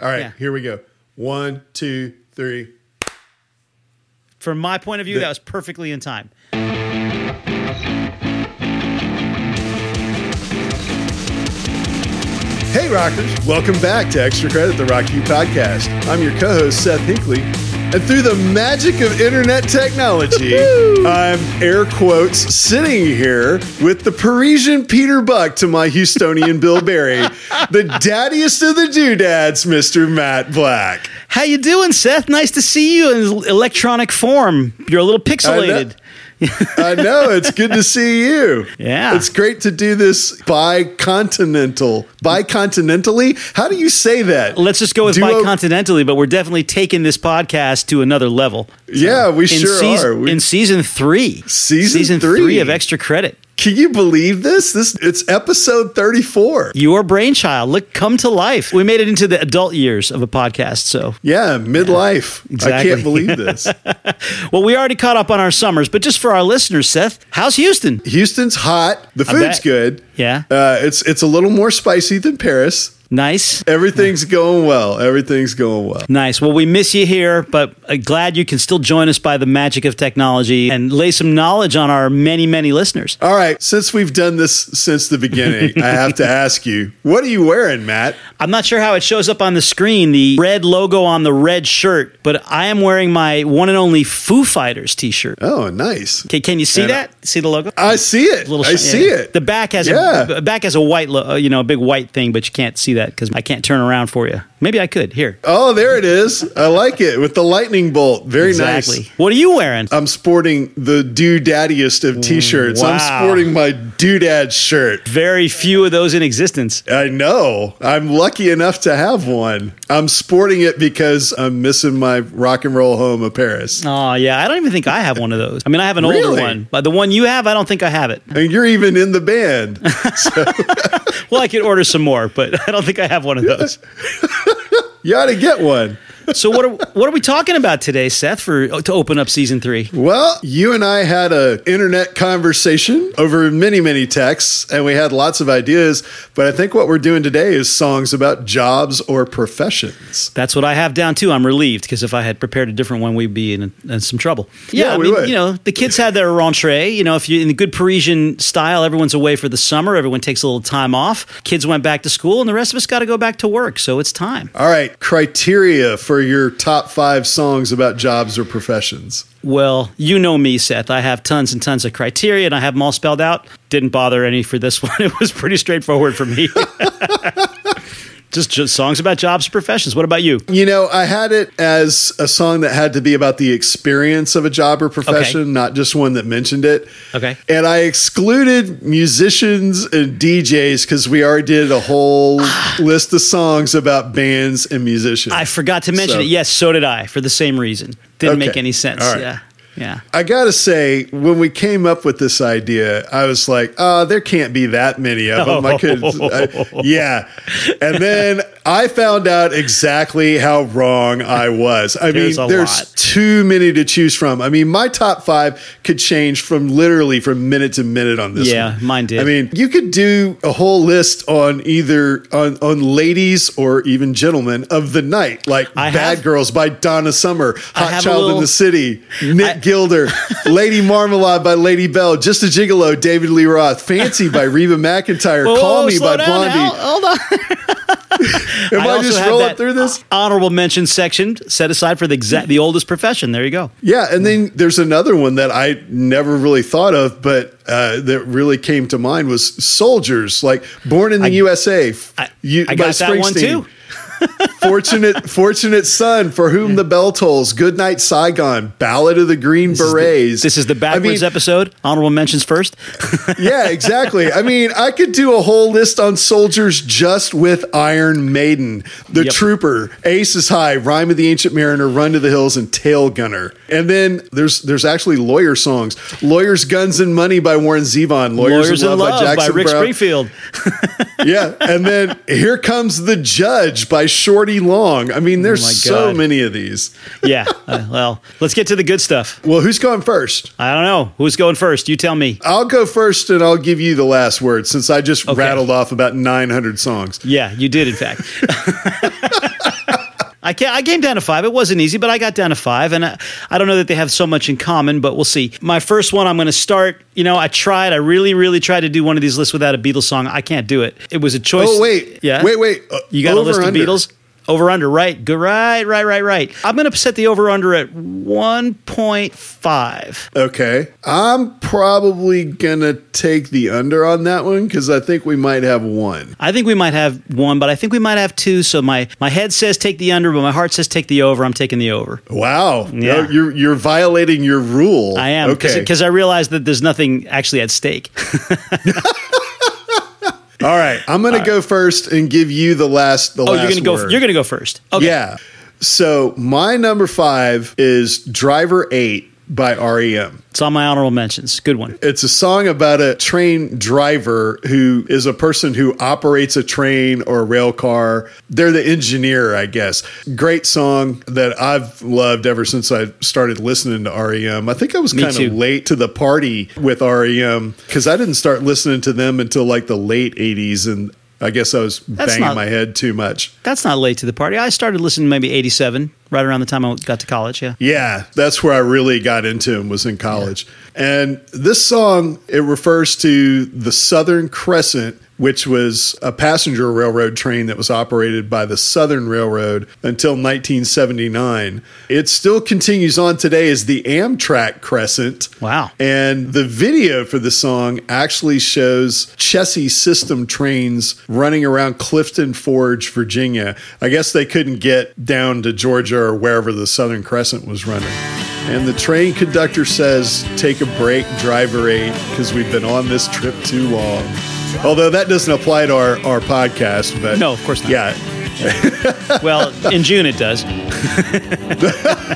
All right, Yeah. here we go. One, two, three. From my point of view, that was perfectly in time. Hey, rockers! Welcome back to Extra Credit, the Rock U. podcast. I'm your co-host Seth Hinkley, and through the magic of internet technology, I'm air quotes sitting here with the Parisian Peter Buck to my Houstonian Bill Berry, the daddiest of the doodads, Mr. Matt Black. How you doing, Seth? Nice to see you in electronic form. You're a little pixelated. I know it's good to see you. Yeah. it's great to do this bicontinental, bicontinentally. How do you say that? Let's just go with Duo- bicontinentally, but we're definitely taking this podcast to another level. Yeah, we sure season, are. We- in season three. Season three. three. of Extra Credit. Can you believe this? This it's episode 34. Your brainchild. Look, come to life. We made it into the adult years of a podcast. So, Yeah, midlife. I exactly. can't believe this. well, we already caught up on our summers, but just for our listeners, Seth, how's Houston? Houston's hot. The food's good. Yeah. Uh, it's it's a little more spicy than Paris. Nice. Everything's going well. Everything's going well. Nice. Well, we miss you here, but uh, glad you can still join us by the magic of technology and lay some knowledge on our many, many listeners. All right, since we've done this since the beginning, I have to ask you, what are you wearing, Matt? I'm not sure how it shows up on the screen, the red logo on the red shirt, but I am wearing my one and only Foo Fighters t shirt. Oh, nice. Okay, can you see And that? See the logo? I see it. Little I see yeah. it. The back has Yeah. a the back has a white, lo- uh, you know, a big white thing, but you can't see that because I can't turn around for you. Maybe I could. Here, Oh, there it is. I like it with the lightning bolt. Very exactly. nice. What are you wearing? I'm sporting the doodaddiest of t-shirts. I'm sporting my doodad shirt. Very few of those in existence. I know. I'm lucky enough to have one. I'm sporting it because I'm missing my rock and roll home of Paris. Oh yeah, I don't even think I have one of those. I mean, I have an older one, but the one you have, I don't think I have it. And you're even in the band. Well, I could order some more, but I don't think I have one of those. You ought to get one. So what are what are we talking about today, Seth, for to open up season three? Well, you and I had a internet conversation over many, many texts, and we had lots of ideas. But I think what we're doing today is songs about jobs or professions. That's what I have down too. I'm relieved because if I had prepared a different one, we'd be in, in some trouble. Yeah, I we mean, would. you know, the kids had their rentree. You know, if you in the good Parisian style, everyone's away for the summer. Everyone takes a little time off. Kids went back to school, and the rest of us got to go back to work. So it's time. All right, criteria for your top five songs about jobs or professions. Well, you know me, Seth. I have tons and tons of criteria, and I have them all spelled out. Didn't bother any for this one. It was pretty straightforward for me. just, just songs about jobs and professions. What about you? You know, I had it as a song that had to be about the experience of a job or profession, not just one that mentioned it. Okay. And I excluded musicians and DJs because we already did a whole list of songs about bands and musicians. I forgot to mention So- it. Yes, so did I for the same reason. Didn't make any sense. Right. Yeah. Yeah. I gotta say, when we came up with this idea, I was like, "Oh, there can't be that many of them." I could, I- yeah. And then I found out exactly how wrong I was. I There's mean, there's lot. too many to choose from. I mean, my top five could change from literally from minute to minute on this. Yeah, one. mine did. I mean, you could do a whole list on either on on ladies or even gentlemen of the night, like I "Bad have- Girls" by Donna Summer, "Hot Child in the City," Nick I- Gilder, Lady Marmalade by Labelle, Just a Gigolo, David Lee Roth, Fancy by Reba McEntire, Whoa, Call whoa, Me by down. Blondie. Hol- Hold on. Am I, also just rolling through this? Honorable mention section set aside for the exact the oldest profession. There you go. Yeah, and then there's another one that I never really thought of, but uh, that really came to mind was soldiers, like Born in the USA. I, you- I got that one too. Fortunate, fortunate son for whom the bell tolls. Good night, Saigon. Ballad of the Green This is the- Berets. This is the backwards I mean, episode. Honorable mentions first. yeah, exactly. I mean, I could do a whole list on soldiers just with Iron Maiden, The Yep. Trooper, Aces High, Rhyme of the Ancient Mariner, Run to the Hills, and Tail Gunner. And then there's there's actually lawyer songs: Lawyers, Guns, and Money by Warren Zevon, Lawyers, Lawyers in in Love, Love by by, Rick Brown. Springfield. yeah, and then Here Comes the Judge by Shorty Long. I mean, there's Oh so many of these. yeah. Uh, well, let's get to the good stuff. Well, who's going first? I don't know who's going first. You tell me. I'll go first and I'll give you the last word since I just Okay. rattled off about 900 songs. Yeah, you did in fact. I can I came down to five. It wasn't easy, but I got down to five, and I, I don't know that they have so much in common, but we'll see. My first one, I'm going to start. You know, I tried. I really, really tried to do one of these lists without a Beatles song. I can't do it. It was a choice. Oh wait, yeah. wait, wait. Uh, You got a list of. Beatles. Over under, right? Good, right, right, right, right. I'm going to set the over under at 1.5. Okay, I'm probably gonna take the under on that one because I think we might have one. I think we might have one, but I think we might have two. So my, my head says take the under, but my heart says take the over. I'm taking the over. Wow, Yeah. No, you're you're violating your rule. I am okay. because I realize that there's nothing actually at stake. All right, I'm gonna go first and give you the last. The Oh, last you're gonna go. You're gonna go first. Okay. Yeah. So my number five is Driver Eight by REM. It's on my honorable mentions. Good one. It's a song about a train driver who is a person who operates a train or a rail car. They're the engineer, I guess. Great song that I've loved ever since I started listening to REM. I think I was kind of late to the party with REM because I didn't start listening to them until like the late 80s. And I guess I was banging not- my head too much. That's not late to the party. I started listening maybe '87, right around the time I got to college. Yeah. Yeah, that's where I really got into him was in college. And this song it refers to the Southern Crescent, which was a passenger railroad train that was operated by the Southern Railroad until 1979. It still continues on today as the Amtrak Crescent. Wow. And the video for the song actually shows Chessie system trains running around Clifton Forge, Virginia. I guess they couldn't get down to Georgia or wherever the Southern Crescent was running. And the train conductor says, Take a break, driver eight, because we've been on this trip too long. Although that doesn't apply to our, our podcast, but No, of course not. Yeah. Well, in June it does.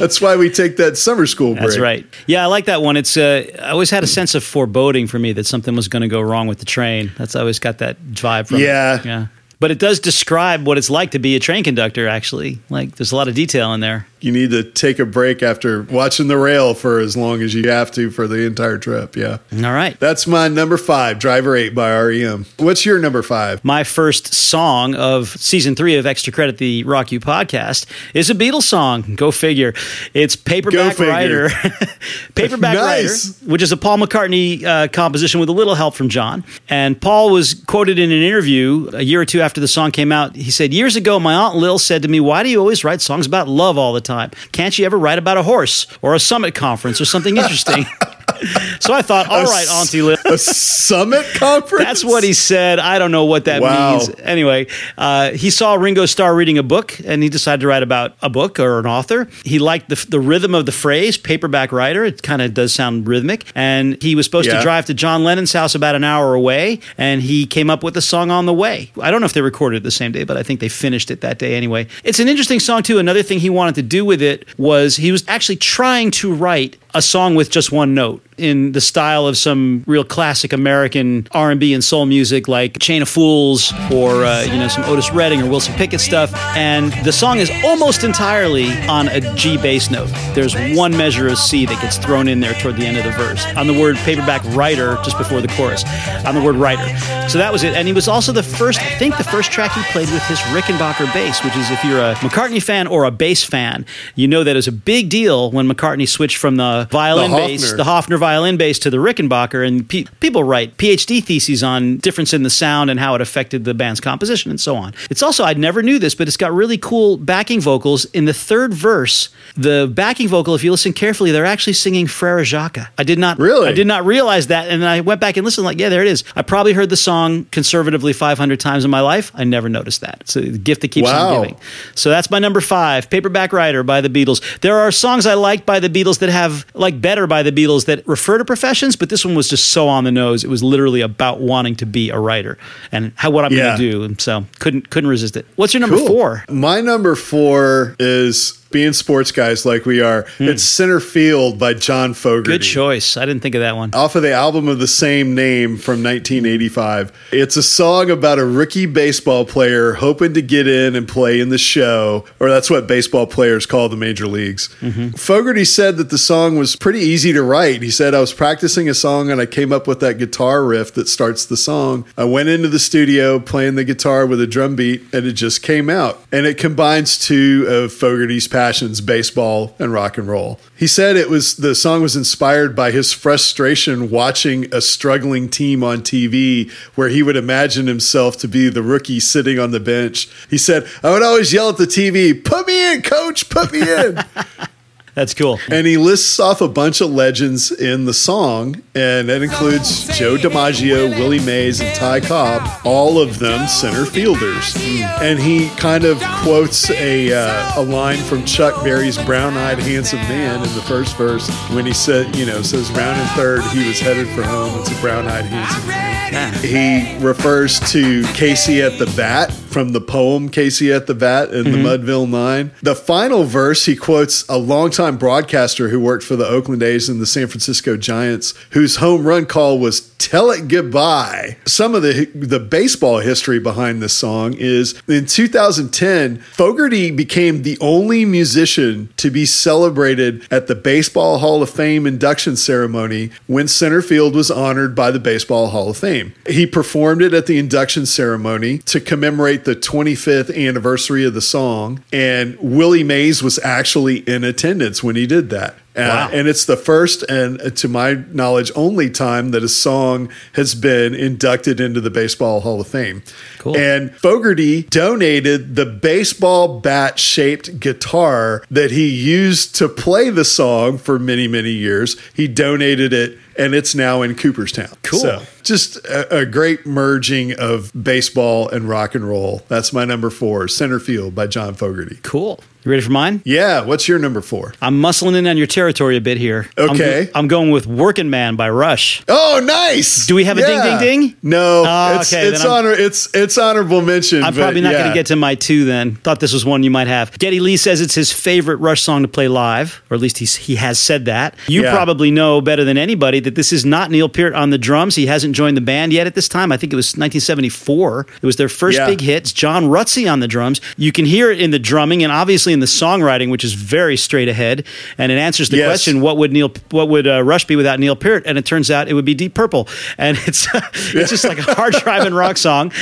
That's why we take that summer school break. That's right. Yeah, I like that one. It's uh, I always had a sense of foreboding for me that something was going to go wrong with the train. That's I always got that vibe from. it. Yeah. But it does describe what it's like to be a train conductor. Actually, like there's a lot of detail in there. You need to take a break after watching the rail for as long as you have to for the entire trip. Yeah. All right. That's my number five, Driver 8 by REM. What's your number five? my first song of season three of Extra Credit, the Rock U. podcast, is a Beatles song. Go figure. It's Paperback figure. Rider. Paperback Nice. Rider, which is a Paul McCartney uh, composition with a little help from John. And Paul was quoted in an interview a year or two after the song came out. He said, Years ago, my Aunt Lil said to me, Why do you always write songs about love all the time? Can't you ever write about a horse or a summit conference or something interesting? so I thought, All right, Auntie Lil. A summit conference? That's what he said. I don't know what that Wow. means. Anyway, uh, he saw Ringo Starr reading a book, and he decided to write about a book or an author. He liked the, the rhythm of the phrase "paperback writer." It kind of does sound rhythmic. And he was supposed Yeah. to drive to John Lennon's house about an hour away, and he came up with the song on the way. I don't know if they recorded it the same day, but I think they finished it that day anyway. It's an interesting song too. Another thing he wanted to do with it was he was actually trying to write a song with just one note in the style of some real classic American R&B and soul music like Chain of Fools or uh, you know some Otis Redding or Wilson Pickett stuff and the song is almost entirely on a G bass note. There's one measure of C that gets thrown in there toward the end of the verse on the word paperback writer just before the chorus on the word writer. So that was it and he was also the first I think the first track he played with his Rickenbacker bass which is if you're a McCartney fan or a bass fan you know that it was a big deal when McCartney switched from the violin The bass the the Hofner violin bass to the Rickenbacker, and pe- people write PhD theses on difference in the sound and how it affected the band's composition and so on. It's also I never knew this, but it's got really cool backing vocals in the third verse. The backing vocal, if you listen carefully, they're actually singing Frere Jacques. I did not Really? I did not realize that, and then I went back and listened. Like, yeah, there it is. I probably heard the song conservatively 500 times in my life. I never noticed that. It's a gift that keeps Wow. on giving. So that's my number five, Paperback Writer by the Beatles. There are songs I like by the Beatles that have, like Better by the Beatles, that refer to professions, but this one was just so on the nose. It was literally about wanting to be a writer and how what I'm Yeah. going to do. And so couldn't couldn't resist it. What's your number Cool. four? My number four is being sports guys like we are, hmm. it's Center Field by John Fogerty. Good choice. I didn't think of that one. Off of the album of the same name from 1985. It's a song about a rookie baseball player hoping to get in and play in the show, or that's what baseball players call the major leagues. Mm-hmm. Fogerty said that the song was pretty easy to write. He said, I was practicing a song and I came up with that guitar riff that starts the song. I went into the studio playing the guitar with a drum beat and it just came out. And it combines two of Fogerty's passions, baseball and rock and roll. He said it was the song was inspired by his frustration watching a struggling team on TV where he would imagine himself to be the rookie sitting on the bench. He said, I would always yell at the TV, put me in, coach, put me in. That's cool. And he lists off a bunch of legends in the song, and that includes Joe DiMaggio, Willie Mays, and Ty Cobb, all of them center fielders. And he kind of quotes a, uh, a line from Chuck Berry's Brown Eyed Handsome Man in the first verse when he said, you know, says round and third, he was headed for home. It's a brown eyed handsome man. He refers to Casey at the Bat from the poem Casey at the Bat in the mm-hmm. Mudville Nine. The final verse, he quotes a longtime broadcaster who worked for the Oakland A's and the San Francisco Giants, whose home run call was Tell It Goodbye. Some of the, the baseball history behind this song is in 2010, Fogerty became the only musician to be celebrated at the Baseball Hall of Fame induction ceremony when center field was honored by the Baseball Hall of Fame. He performed it at the induction ceremony to commemorate the 25th anniversary of the song, and Willie Mays was actually in attendance when he did that. Uh, And it's the first and, uh, to my knowledge, only time that a song has been inducted into the Baseball Hall of Fame. Cool. And Fogerty donated the baseball bat shaped guitar that he used to play the song for many, many years. He donated it, and it's now in Cooperstown. Cool. So just a, a great merging of baseball and rock and roll. That's my number four, Center Field by John Fogerty. Cool. You ready for mine? Yeah. What's your number four? I'm muscling in on your territory a bit here. I'm Okay. go- I'm, going with Working Man by Rush. Oh, nice. Do we have a ding, ding, ding? No, Oh, it's okay, it's honor it's it's honorable mention. I'm probably not going to get to my two then. Thought this was one you might have. Geddy Lee says it's his favorite Rush song to play live, or at least he's, he has said that. You Yeah. probably know better than anybody that this is not Neil Peart on the drums. He hasn't joined the band yet at this time. I think it was 1974. It was their first Yeah. big hit. It's John Rutsey on the drums. You can hear it in the drumming and obviously in the songwriting, which is very straight ahead. And it answers the Yes. question: What would Neil? What would uh, Rush be without Neil Peart? And it turns out it would be Deep Purple. And it's it's just like a hard driving rock song.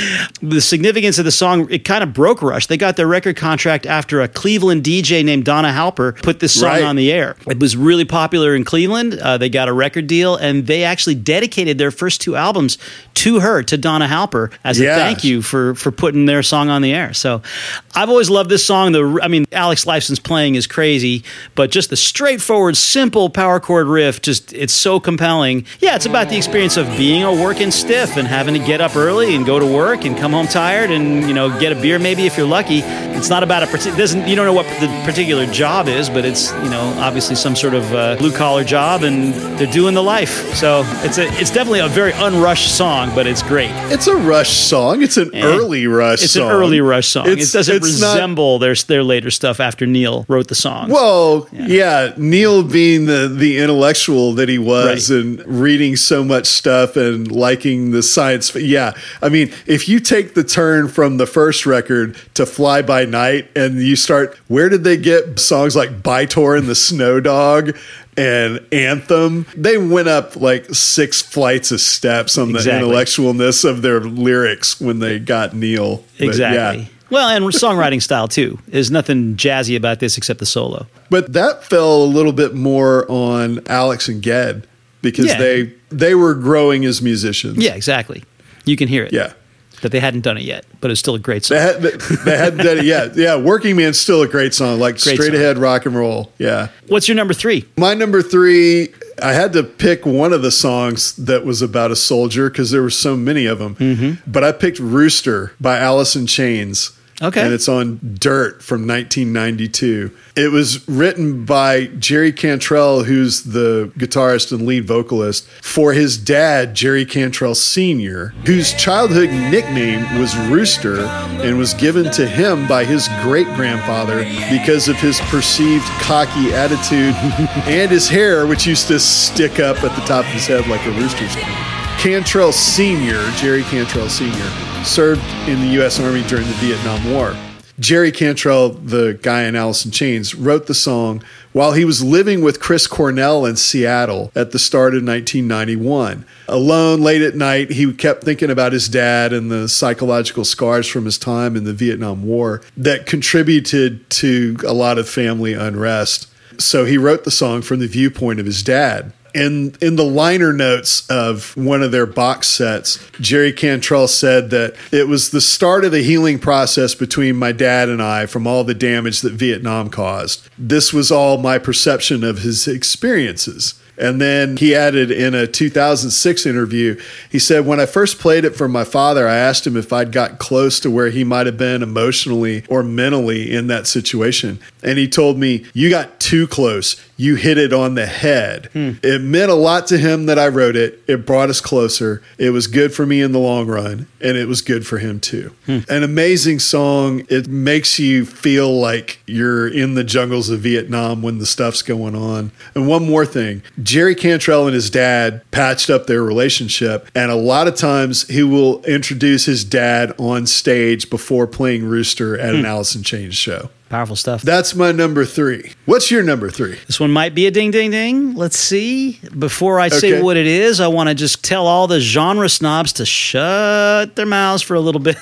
The significance of the song it kind of broke Rush. They got their record contract after a Cleveland DJ named Donna Halper put this song Right. on the air. It was really popular in Cleveland. Uh, they got a record deal, and they actually dedicated their first two albums to her, to Donna Halper, as a Yes. thank you for for putting their song on the air. So, I've always loved this song. The I mean, Alex Lifeson's playing is crazy, but just the straightforward, simple power chord riff, just it's so compelling. Yeah, it's about the experience of being a working stiff and having to get up early and go to work and come home tired and you know get a beer maybe if you're lucky. It's not about a partic- doesn't you don't know what the particular job is, but it's you know obviously some sort of uh, blue collar job and they're doing the life. So it's a it's definitely a very unrushed song, but it's great. It's a Rush song. It's an early Rush It's song. an early Rush song. It's- it doesn't it's not- resemble their their later stuff after Neil wrote the song. Well, yeah. Neil being the the intellectual that he was Right. and reading so much stuff and liking the science. Yeah, I mean, if you take the turn from the first record to Fly By Night and you start, where did they get songs like By-Tor and the Snow Dog? And Anthem, they went up like six flights of steps on the Exactly. intellectualness of their lyrics when they got Neil. But, exactly. yeah. Well, and songwriting style too. There's nothing jazzy about this except the solo. But that fell a little bit more on Alex and Ged because Yeah. they they were growing as musicians. Yeah, exactly. You can hear it. Yeah. That they hadn't done it yet, but it's still a great song. They, had, hadn't done it yet. Yeah, Working Man's still a great song, like Great straight song. ahead rock and roll. Yeah. What's your number three? My number three, I had to pick one of the songs that was about a soldier because there were so many of them. Mm-hmm. But I picked Rooster by Alice in Chains. Okay. And it's on Dirt from 1992. It was written by Jerry Cantrell, who's the guitarist and lead vocalist, for his dad, Jerry Cantrell Sr., whose childhood nickname was Rooster and was given to him by his great grandfather because of his perceived cocky attitude and his hair, which used to stick up at the top of his head like a rooster's. Cantrell Sr., Jerry Cantrell Sr., served in the U.S. Army during the Vietnam War. Jerry Cantrell, the guy in in Chains, wrote the song while he was living with Chris Cornell in Seattle at the start of 1991. Alone late at night, he kept thinking about his dad and the psychological scars from his time in the Vietnam War that contributed to a lot of family unrest. So he wrote the song from the viewpoint of his dad. And in the liner notes of one of their box sets, Jerry Cantrell said that it was the start of the healing process between my dad and I from all the damage that Vietnam caused. This was all my perception of his experiences. And then he added in a 2006 interview, he said, When I first played it for my father, I asked him if I'd got close to where he might have been emotionally or mentally in that situation. And he told me, You got too close. You hit it on the head. Hmm. It meant a lot to him that I wrote it. It brought us closer. It was good for me in the long run, and it was good for him too. Hmm. An amazing song. It makes you feel like you're in the jungles of Vietnam when the stuff's going on. And one more thing Jerry Cantrell and his dad patched up their relationship, and a lot of times he will introduce his dad on stage before playing Rooster at an hmm. Alice in Chains show. Powerful stuff. That's my number three. What's your number three? This one might be a ding ding ding. Let's see. Before I say Okay. what it is, I want to just tell all the genre snobs to shut their mouths for a little bit.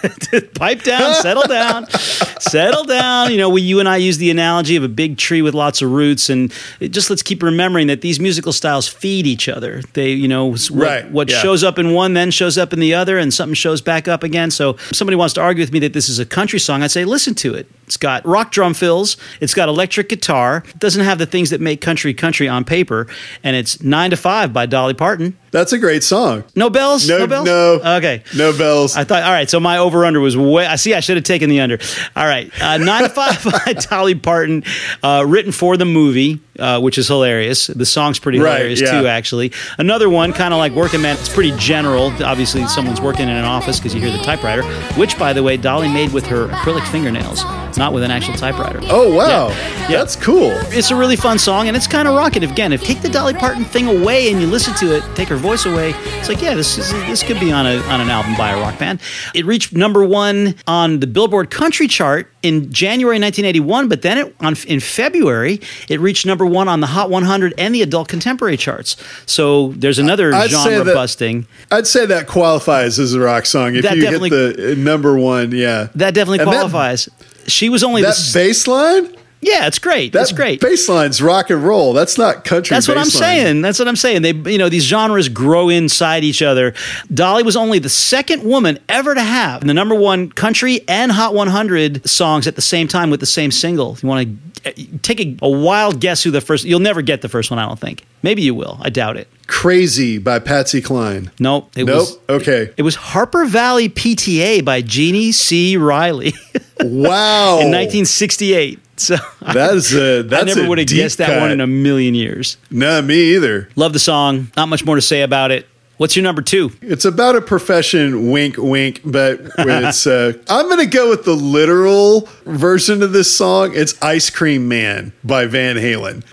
Pipe down, settle down, settle down. You know, we, you and I use the analogy of a big tree with lots of roots, and it just let's keep remembering that these musical styles feed each other. They, you know, what, Right, what yeah. shows up in one then shows up in the other, and something shows back up again. So if somebody wants to argue with me that this is a country song, I'd say listen to it. It's got rock drum fills. It's got electric guitar. It doesn't have the things that make country country on paper. And it's Nine to Five by Dolly Parton. That's a great song. No bells? No, bells? no. Okay. No bells. I thought, all right, so my over under was way. I see, I should have taken the under. All right, uh, nine to five by Dolly Parton, uh, written for the movie, uh, which is hilarious. The song's pretty Right, hilarious yeah. too, actually. Another one, kind of like Working Man. It's pretty general. Obviously, someone's working in an office because you hear the typewriter. Which, by the way, Dolly made with her acrylic fingernails, not with an actual typewriter. oh, wow. Yeah. That's cool. It's a really fun song, and it's kind of rocking. Again, if take the Dolly Parton thing away and you listen to it, take her voice away, it's like, yeah, this is this could be on a on an album by a rock band. It reached number one on the Billboard Country chart in January 1981, but then it, on in February it reached number one on the Hot 100 and the Adult Contemporary charts. So there's another I'd genre that- busting. I'd say that qualifies as a rock song. If That you hit the uh, number one, yeah. That definitely And that- qualifies. she was only That the bass line? Yeah, it's great. That's great. Baseline's rock and roll. That's not country That's what I'm saying. That's what I'm saying. They, you know, these genres grow inside each other. Dolly was only the second woman ever to have the number one country and Hot 100 songs at the same time with the same single. You want to eh, take a, a wild guess who the first? You'll never get the first one. I don't think. Maybe you will. I doubt it. Crazy by Patsy Cline. Nope. It Nope. was. okay. It was Harper Valley PTA by Jeannie C. Riley Wow. in 1968. So That is a, that's I never would have guessed that one in a million years. No, me either. Love the song. Not much more to say about it. What's your number two? It's about a profession, wink, wink, but it's. Uh, I'm going to go with the literal version of this song. It's "Ice Cream Man" by Van Halen.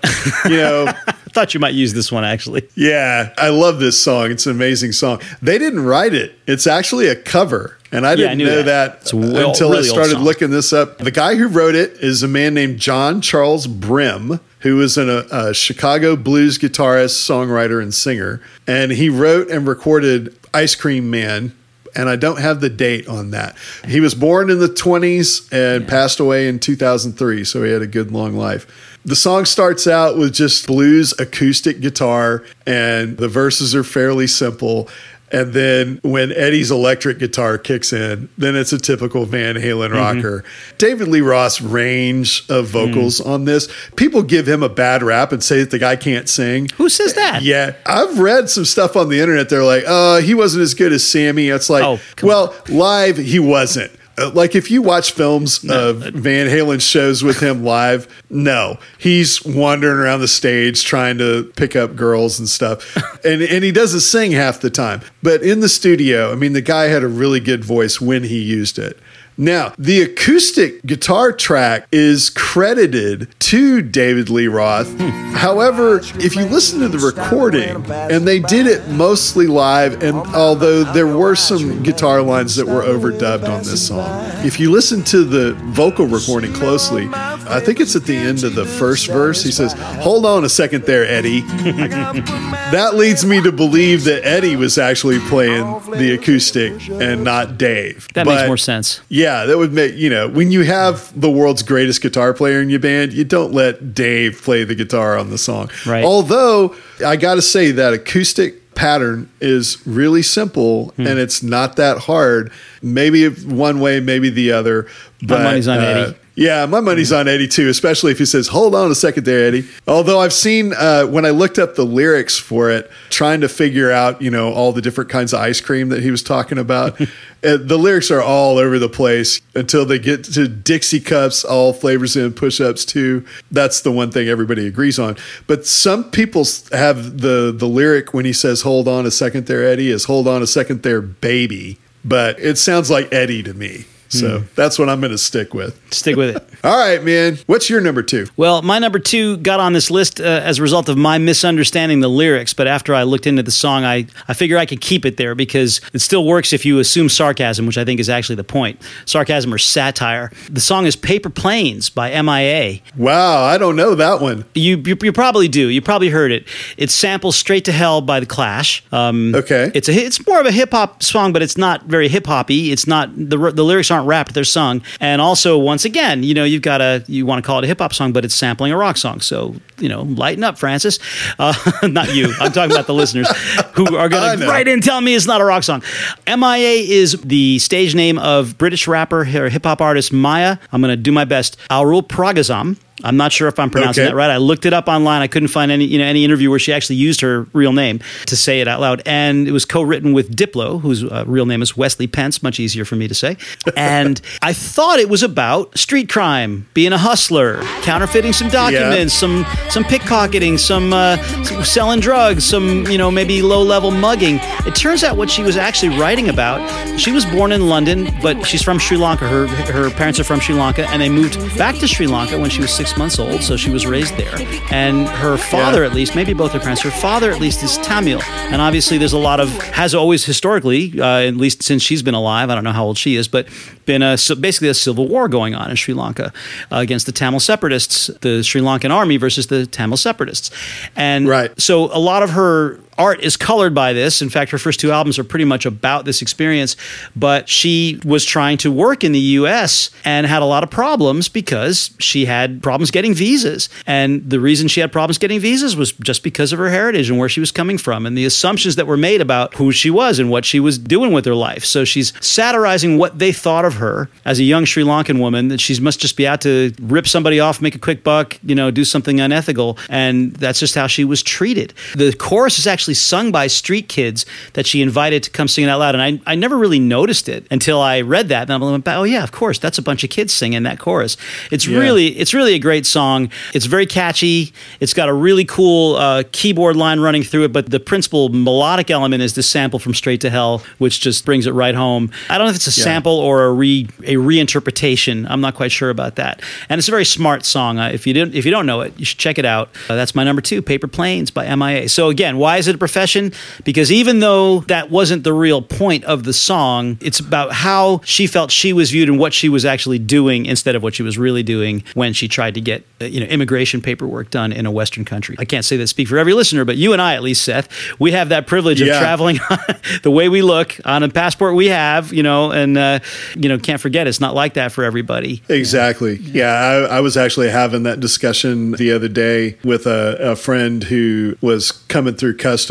You know, thought you might use this one actually. yeah, I love this song. It's an amazing song. They didn't write it. It's actually a cover, and I I didn't knew know that. that, well- until really I started looking this up. The guy who wrote it is a man named John Charles Brim, who is an, a, a Chicago blues guitarist, songwriter, and singer. And he wrote and recorded Ice Cream Man. And I don't have the date on that. He was born in the 20s and passed away in 2003, so he had a good long life. The song starts out with just blues acoustic guitar, and the verses are fairly simple. And then when Eddie's electric guitar kicks in, then it's a typical Van Halen rocker. David Lee Roth's range of vocals on this, people give him a bad rap and say that the guy can't sing. Who says that? Yeah, I've read some stuff on the internet. They're like, "Uh, he wasn't as good as Sammy." It's like, Oh, well, live he wasn't, Uh, like if you watch films of Van Halen shows with him live, no, he's wandering around the stage trying to pick up girls and stuff, and and he doesn't sing half the time. But in the studio, I mean, the guy had a really good voice when he used it. Now, the acoustic guitar track is credited to David Lee Roth. Hmm. However, if you listen to the recording, and they did it mostly live, and although there were some guitar lines that were overdubbed on this song, if you listen to the vocal recording closely, I think it's at the end of the first verse. He says, Hold on a second there, Eddie. that leads me to believe that Eddie was actually playing the acoustic and not Dave. That makes more sense. yeah, that would make you know when you have the world's greatest guitar player in your band, you don't let Dave play the guitar on the song. Right. Although I got to say that acoustic pattern is really simple Hmm. and it's not that hard. Maybe one way, maybe the other. But money's on uh, Eddie. Yeah, my money's on Eddie too, especially if he says, "Hold on a second there, Eddie." Although I've seen uh, when I looked up the lyrics for it, trying to figure out, you know, all the different kinds of ice cream that he was talking about, uh, the lyrics are all over the place until they get to Dixie cups, all flavors in push-ups too. That's the one thing everybody agrees on. But some people have the the lyric when he says, "Hold on a second there, Eddie," is "Hold on a second there, baby." But it sounds like Eddie to me. So that's what I'm going to stick with. Stick with it. All right, man. What's your number two? Well, my number two got on this list uh, as a result of my misunderstanding the lyrics. But after I looked into the song, I, I figure I could keep it there because it still works if you assume sarcasm, which I think is actually the point. Sarcasm or satire. The song is Paper Planes by MIA. Wow, I don't know that one. You, you, you probably do. You probably heard it. It's samples "Straight to Hell" by the Clash. Um, Okay. it's a it's more of a hip hop song, but it's not very hip hoppy. It's not the the lyrics aren't rapped; they're sung. And also, once again, you know, you've got a you want to call it a hip hop song, but it's sampling a rock song. So you know, lighten up, Francis. Uh, not you. I'm talking about the listeners who are going to write in tell me it's not a rock song. MIA is the stage name of British rapper or hip hop artist Maya. I'm going to do my best. Arulpragasam. I'm not sure if I'm pronouncing Okay. that right. I looked it up online. I couldn't find any you know any interview where she actually used her real name to say it out loud. And it was co-written with Diplo, whose uh, real name is Wesley Pentz. Much easier for me to say. And I thought it was about street crime, being a hustler, counterfeiting some documents, some some pickpocketing, some, uh, some selling drugs, some you know maybe low-level mugging. It turns out what she was actually writing about. She was born in London, but she's from Sri Lanka. Her her parents are from Sri Lanka, and they moved back to Sri Lanka when she was six months old. So she was raised there, and her father, Yeah. at least, maybe both her parents, her father at least is Tamil, and obviously there's a lot of has always historically, uh, at least since she's been alive. I don't know how old she is, but been a so basically a civil war going on in Sri Lanka uh, against the Tamil separatists, the Sri Lankan army versus the Tamil separatists, and Right. so a lot of her art is colored by this. In fact, her first two albums are pretty much about this experience. But she was trying to work in the US and had a lot of problems because she had problems getting visas. And the reason she had problems getting visas was just because of her heritage and where she was coming from and the assumptions that were made about who she was and what she was doing with her life. So she's satirizing what they thought of her as a young Sri Lankan woman that she must just be out to rip somebody off, make a quick buck, you know, do something unethical. And that's just how she was treated. The chorus is actually sung by street kids that she invited to come sing it out loud. And I, I never really noticed it until I read that. And I went, back, oh, yeah, of course. That's a bunch of kids singing that chorus. It's Yeah. really, it's really a great song. It's very catchy. It's got a really cool uh, keyboard line running through it. But the principal melodic element is this sample from Straight to Hell, which just brings it right home. I don't know if it's a Yeah. sample or a re a reinterpretation. I'm not quite sure about that. And it's a very smart song. Uh, if you didn't, if you don't know it, you should check it out. Uh, that's my number two, Paper Planes by MIA. So again, why is it a profession? Because even though that wasn't the real point of the song, it's about how she felt she was viewed and what she was actually doing instead of what she was really doing when she tried to get uh, you know immigration paperwork done in a Western country. I can't say that speak for every listener, but you and I, at least, Seth, we have that privilege of Yeah. traveling the way we look on a passport we have, you know, and uh, you know can't forget it's not like that for everybody. Exactly. Yeah, I, I was actually having that discussion the other day with a, a friend who was coming through customs,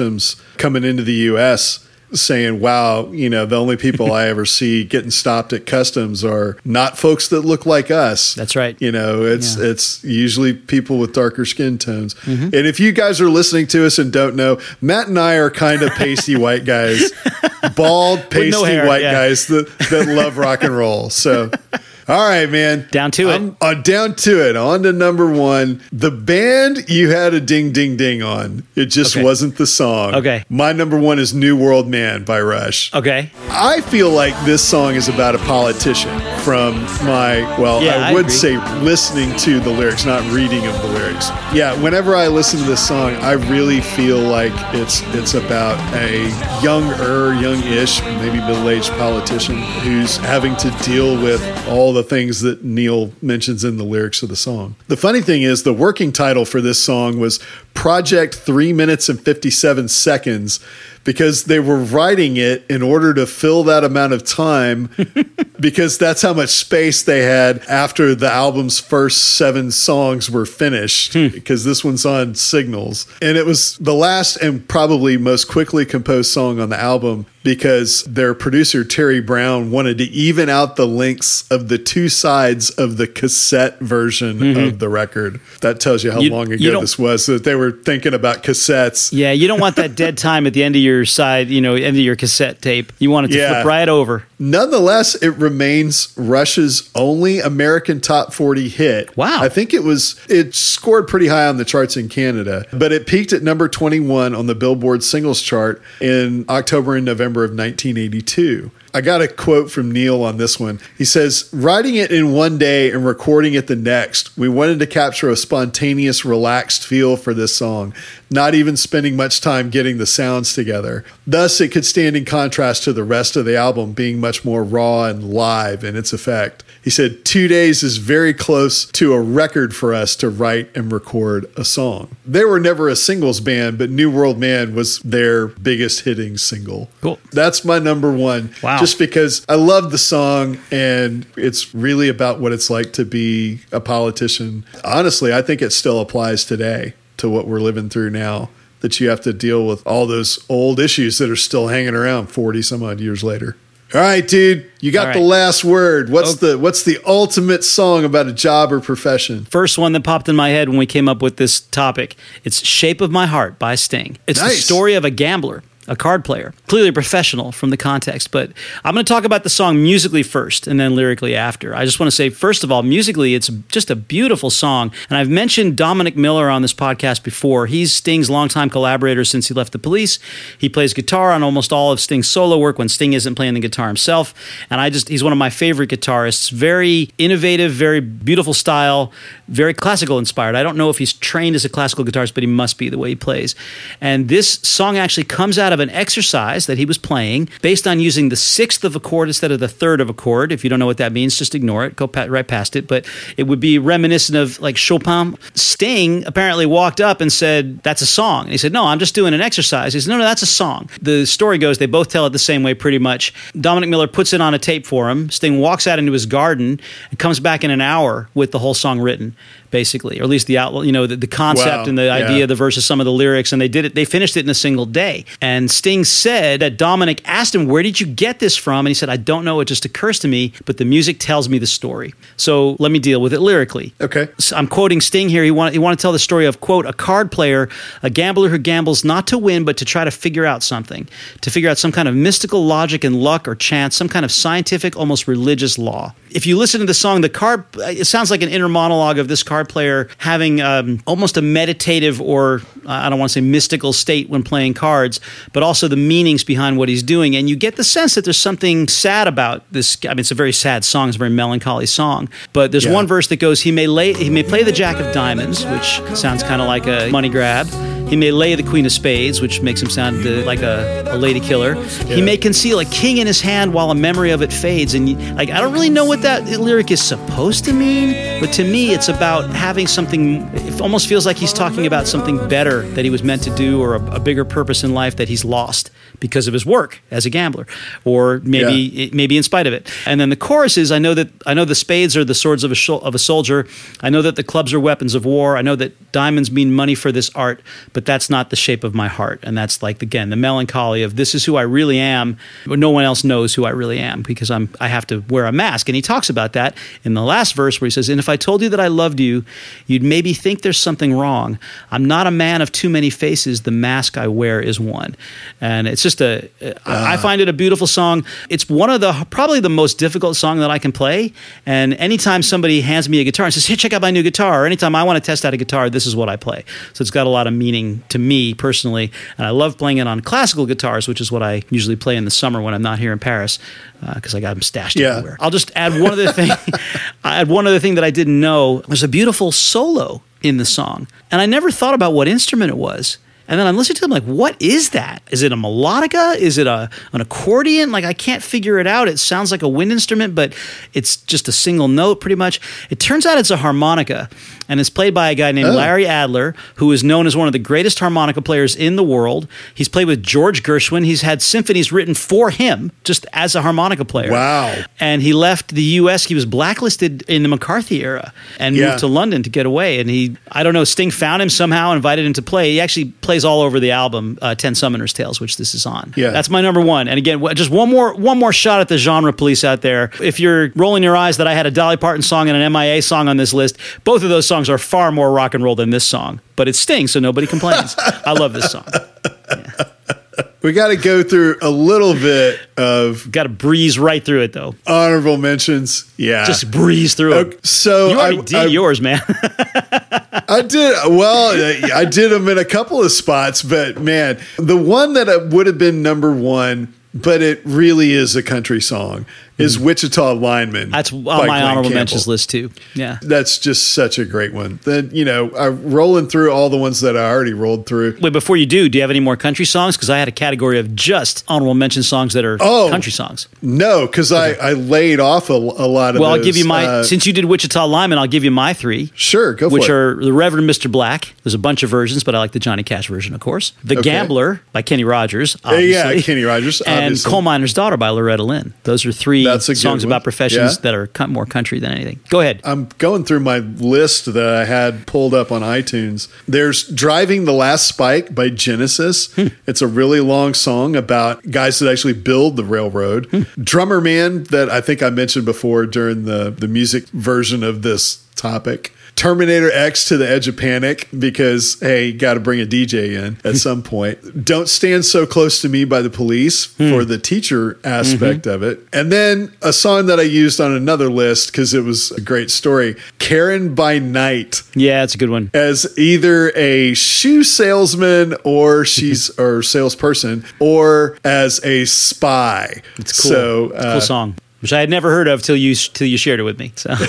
coming into the U.S. saying, wow, you know, the only people I ever see getting stopped at customs are not folks that look like us. That's right. You know, it's Yeah. it's usually people with darker skin tones. Mm-hmm. And if you guys are listening to us and don't know, Matt and I are kind of pasty white guys, bald, pasty no hair, white yeah. guys that, that love rock and roll. So, all right, man. Down to it. I'm, uh, down to it. On to number one. The band you had a ding, ding, ding on. It just Okay. wasn't the song. Okay. My number one is New World Man by Rush. Okay. I feel like this song is about a politician from my, well, Yeah, I I would agree. say listening to the lyrics, not reading of the lyrics. Yeah, whenever I listen to this song, I really feel like it's it's about a younger, young-ish, maybe middle-aged politician who's having to deal with all the things that Neil mentions in the lyrics of the song. The funny thing is the working title for this song was Project 3 minutes and 57 seconds because they were writing it in order to fill that amount of time because that's how much space they had after the album's first seven songs were finished hmm. because this one's on signals and it was the last and probably most quickly composed song on the album because their producer Terry Brown wanted to even out the lengths of the two sides of the cassette version mm-hmm. of the record. That tells you how You- long ago this was that they were thinking about cassettes. Yeah, you don't want that dead time at the end of your side, you know, end of your cassette tape. You want it to Yeah. flip right over. Nonetheless, it remains Rush's only American top 40 hit. Wow. I think it was, it scored pretty high on the charts in Canada, but it peaked at number 21 on the Billboard singles chart in October and November of 1982. I got a quote from Neil on this one. He says, Writing it in one day and recording it the next, we wanted to capture a spontaneous, relaxed feel for this song, not even spending much time getting the sounds together. Thus, it could stand in contrast to the rest of the album being much more raw and live in its effect. He said, Two days is very close to a record for us to write and record a song. They were never a singles band, but New World Man was their biggest hitting single. Cool. That's my number one. Wow. Just because I love the song and it's really about what it's like to be a politician. Honestly, I think it still applies today to what we're living through now. That you have to deal with all those old issues that are still hanging around 40 some odd years later. All right, dude, you got All the last word. What's the what's the ultimate song about a job or profession? First one that popped in my head when we came up with this topic. It's Shape of My Heart by Sting. It's the story of a gambler, a card player, clearly a professional from the context. But I'm going to talk about the song musically first and then lyrically after. I just want to say, first of all, musically, it's just a beautiful song. And I've mentioned Dominic Miller on this podcast before. He's Sting's longtime collaborator since he left the police. He plays guitar on almost all of Sting's solo work when Sting isn't playing the guitar himself. And I just, he's one of my favorite guitarists. Very innovative, very beautiful style, very classical inspired. I don't know if he's trained as a classical guitarist, but he must be the way he plays. And this song actually comes out of an exercise that he was playing based on using the sixth of a chord instead of the third of a chord. If you don't know what that means, just ignore it, go right past it. But it would be reminiscent of like Chopin. Sting apparently walked up and said, That's a song. And he said, No, I'm just doing an exercise. He said, No, no, that's a song. The story goes, they both tell it the same way pretty much. Dominic Miller puts it on a tape for him. Sting walks out into his garden and comes back in an hour with the whole song written, basically, or at least the outline, you know, the, the concept Wow. and the Yeah. idea, the verses, some of the lyrics, and they did it. They finished it in a single day. And Sting said that Dominic asked him, "Where did you get this from?" And he said, "I don't know. It just occurs to me, but the music tells me the story. So let me deal with it lyrically." Okay. So I'm quoting Sting here. He wanted, he want to tell the story of quote a card player, a gambler who gambles not to win but to try to figure out something, to figure out some kind of mystical logic and luck or chance, some kind of scientific, almost religious law. If you listen to the song, the card it sounds like an inner monologue of this card player having um, almost a meditative or uh, I don't want to say mystical state when playing cards, but also the meanings behind what he's doing, and you get the sense that there's something sad about this. I mean, it's a very sad song. It's a very melancholy song, but there's Yeah. one verse that goes, "He may lay, he may play the Jack of Diamonds, which sounds kind of like a money grab. He may lay the Queen of Spades, which makes him sound uh, like a, a lady killer. He may conceal a king in his hand while a memory of it fades." And like, I don't really know what that lyric is supposed to mean, But to me, it's about having something, it almost feels like he's talking about something better that he was meant to do or a, a bigger purpose in life that he's lost because of his work as a gambler or maybe Yeah. maybe in spite of it. And then the chorus is I know that I know the spades are the swords of a of a soldier. I know that the clubs are weapons of war. I know that diamonds mean money for this art, but that's not the shape of my heart. And that's like again the melancholy of this is who I really am, but no one else knows who I really am because I'm I have to wear a mask. And he talks about that in the last verse where he says, "And if I told you that I loved you, you'd maybe think there's something wrong. I'm not a man of too many faces. The mask I wear is one." And it's just a I I find it a beautiful song. It's one of the probably the most difficult song that I can play. And anytime somebody hands me a guitar and says, "Hey, check out my new guitar," or anytime I want to test out a guitar, this is what I play. So it's got a lot of meaning to me personally, and I love playing it on classical guitars, which is what I usually play in the summer when I'm not here in Paris uh, because I got them stashed Yeah. everywhere. I'll just add one other thing. I add one other thing that I didn't know. There's a beautiful solo in the song, and I never thought about what instrument it was. And then I'm listening to them like, what is that? Is it a melodica? Is it a an accordion? Like I can't figure it out. It sounds like a wind instrument, but it's just a single note pretty much. It turns out it's a harmonica, and it's played by a guy named Oh. Larry Adler, who is known as one of the greatest harmonica players in the world. He's played with George Gershwin. He's had symphonies written for him just as a harmonica player. Wow. And he left the U.S. He was blacklisted in the McCarthy era and Yeah. moved to London to get away. And he, I don't know, Sting found him somehow, invited him to play. He actually plays all over the album, uh, Ten Summoners Tales, which this is on. Yeah. that's my number one. And again, just one more, one more shot at the genre police out there. If you're rolling your eyes that I had a Dolly Parton song and an MIA song on this list, both of those songs are far more rock and roll than this song. But it stings, so nobody complains. I love this song. We got to go through a little bit of Got to breeze right through it though. honorable mentions. Yeah. Just breeze through Okay, it. so You already I, did I- yours, man. I did well. I- I did them in a couple of spots, but man, the one that would have been number one, but it really is a country song, is "Wichita Lineman." That's on my Glenn honorable Campbell. mentions list too. Yeah. That's just such a great one. Then you know, I'm rolling through all the ones that I already rolled through. Wait, before you do, do you have any more country songs? Because I had a category of just honorable mention songs that are Oh. country songs. No, because I, I laid off a, a lot of. Well, I'll give you my Uh, since you did Wichita Lineman, I'll give you my three. sure, go for which are the Reverend Mr. Black. There's a bunch of versions, but I like the Johnny Cash version, of course. The Okay. Gambler by Kenny Rogers. Uh, yeah. Kenny Rogers, obviously. Coal Miner's Daughter by Loretta Lynn. Those are three songs one. about professions Yeah. that are more country than anything. Go ahead. I'm going through my list that I had pulled up on iTunes. There's Driving the Last Spike by Genesis. Hmm. It's a really long song about guys that actually build the railroad. Hmm. Drummer Man, that I think I mentioned before during the, the music version of this topic. Terminator X to the edge of panic because, hey, got to bring a DJ in at some point. Don't Stand So Close to Me by the police Hmm. for the teacher aspect Mm-hmm. of it. And then a song that I used on another list because it was a great story Karen by Night yeah, it's a good one. as either a shoe salesman or she's or salesperson or as a spy. It's cool. So It's a uh, cool song, which I had never heard of till you till you shared it with me. So.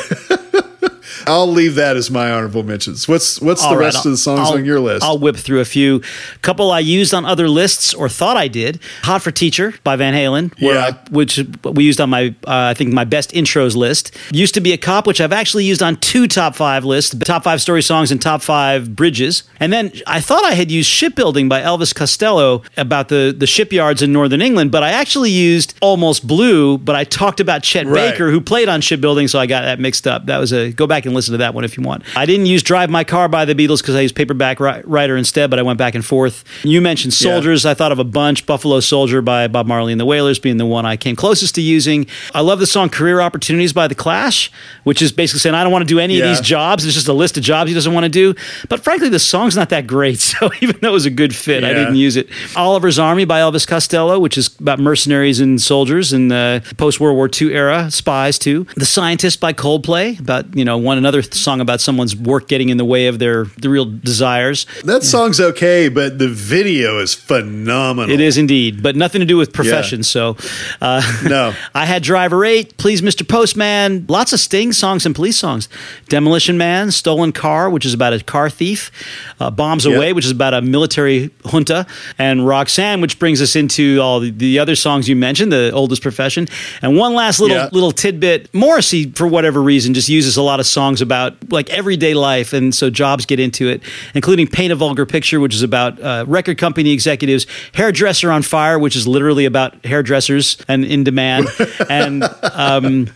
I'll leave that as my honorable mentions. What's what's the All right, rest of the songs I'll- on your list? I'll whip through a few. Couple I used on other lists or thought I did. "Hot for Teacher" by Van Halen, where Yeah. I, which we used on my uh, I think my best intros list. "Used to Be a Cop," which I've actually used on two top five lists: top five story songs and top five bridges. And then I thought I had used "Shipbuilding" by Elvis Costello about the the shipyards in northern England, but I actually used "Almost Blue," but I talked about Chet Right. Baker, who played on Shipbuilding, so I got that mixed up. That was a go back and listen to that one if you want. I didn't use Drive My Car by the Beatles because I used Paperback Ri- Writer instead, but I went back and forth. You mentioned Soldiers. I thought of a bunch. Buffalo Soldier by Bob Marley and the Wailers being the one I came closest to using. I love the song Career Opportunities by The Clash, which is basically saying, I don't want to do any Yeah. of these jobs. It's just a list of jobs he doesn't want to do. But frankly, the song's not that great. So even though it was a good fit, I didn't use it. Oliver's Army by Elvis Costello, which is about mercenaries and soldiers in the post World War II era, spies too. The Scientist by Coldplay, about, you know, one another song about someone's work getting in the way of their the real desires. that song's okay, but the video is phenomenal. It is indeed, but nothing to do with profession. So, uh, No. I had Driver 8, Please Mr. Postman, lots of Sting songs and police songs. Demolition Man, Stolen Car, which is about a car thief. Uh, Bombs Yep. Away, which is about a military junta. And Roxanne, which brings us into all the, the other songs you mentioned, the oldest profession. And one last little Yeah. little tidbit Morrissey, for whatever reason, just uses a lot of songs songs about like everyday life, and so jobs get into it, including "Paint a Vulgar Picture," which is about uh, record company executives, "Hairdresser on Fire," which is literally about hairdressers and in demand, and. Um,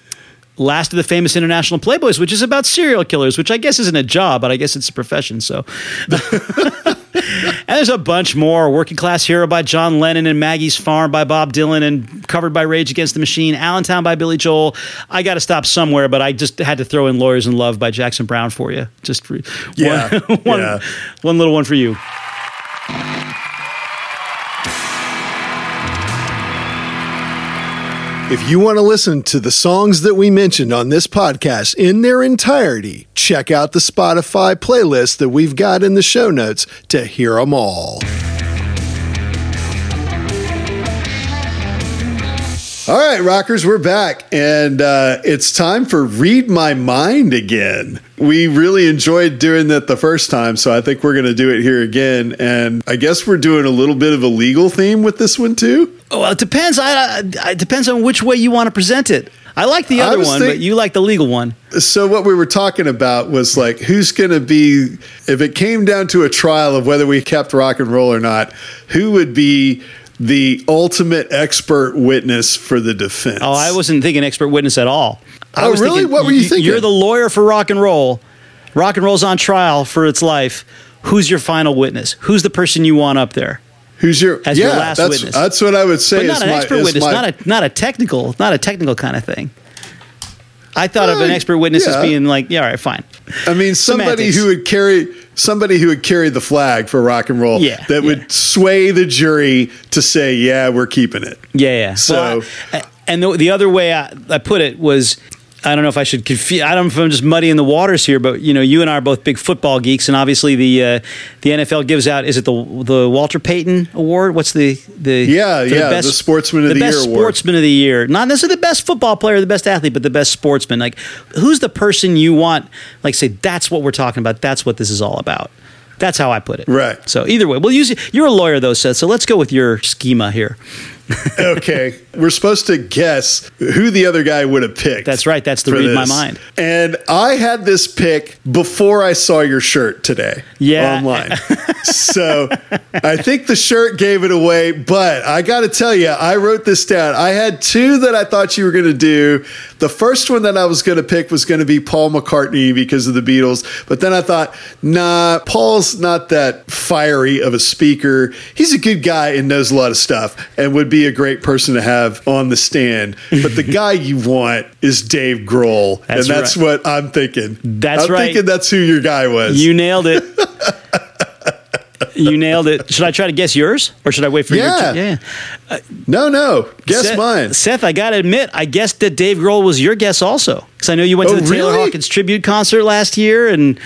Last of the famous international playboys, which is about serial killers, which I guess isn't a job, but I guess it's a profession. So, and there's a bunch more. Working Class Hero by John Lennon and Maggie's Farm by Bob Dylan and covered by Rage Against the Machine. Allentown by Billy Joel. I got to stop somewhere, but I just had to throw in Lawyers in Love by Jackson Browne for you. Just for Yeah, one, one, yeah. one little one for you. If you want to listen to the songs that we mentioned on this podcast in their entirety, check out the Spotify playlist that we've got in the show notes to hear them all. All right, rockers, we're back, and uh, it's time for Read My Mind again. We really enjoyed doing that the first time, so I think we're going to do it here again. And I guess we're doing a little bit of a legal theme with this one, too. Oh, Well, it depends. I, I, it depends on which way you want to present it. I like the other one, think- but you like the legal one. So what we were talking about was like who's going to be if it came down to a trial of whether we kept rock and roll or not, who would be the ultimate expert witness for the defense? Oh, I wasn't thinking expert witness at all. I Oh, was really? thinking, What were you thinking? You're the lawyer for rock and roll. Rock and roll's on trial for its life. Who's your final witness? Who's the person you want up there? Who's your as yeah? your last that's witness. that's what I would say. But is not an my- expert witness, my- not a not a technical, not a technical kind of thing. I thought of an Uh, expert witness as being like, yeah, all right, fine. I mean, somebody Semantics. who would carry somebody who would carry the flag for rock and roll. Yeah, that yeah. would sway the jury to say, "Yeah, we're keeping it." Yeah, yeah. So- Well, I- and the, the other way I, I put it was, I don't know if I should confuse. I don't know if I'm just muddying the waters here, but you know, you and I are both big football geeks, and obviously the uh, the NFL gives out is it the the Walter Payton Award? What's the the Yeah, for yeah, the Sportsman of the best Year award. Sportsman of the year, not necessarily the best football player, the best athlete, but the best sportsman. Like, who's the person you want? Like, say that's what we're talking about. That's what this is all about. That's how I put it. Right. So either way, we'll use you're a lawyer though, Seth. So let's go with your schema here. okay, we're supposed to guess who the other guy would have picked. That's right. That's the read my mind. And I had this pick before I saw your shirt today. Yeah. online. so I think the shirt gave it away. But I got to tell you, I wrote this down. I had two that I thought you were going to do. The first one that I was going to pick was going to be Paul McCartney because of the Beatles. But then I thought, nah, Paul's not that fiery of a speaker. He's a good guy and knows a lot of stuff and would be a great person to have on the stand. But the guy you want is Dave Grohl. That's and that's right. what I'm thinking. That's I'm right. thinking that's who your guy was. You nailed it. you nailed it. Should I try to guess yours, or should I wait for Yeah. your? Yeah. Yeah. No, no. Guess Seth, mine. Seth. I got to admit, I guessed that Dave Grohl was your guess also, because I know you went Oh, to the Taylor really? Hawkins tribute concert last year, and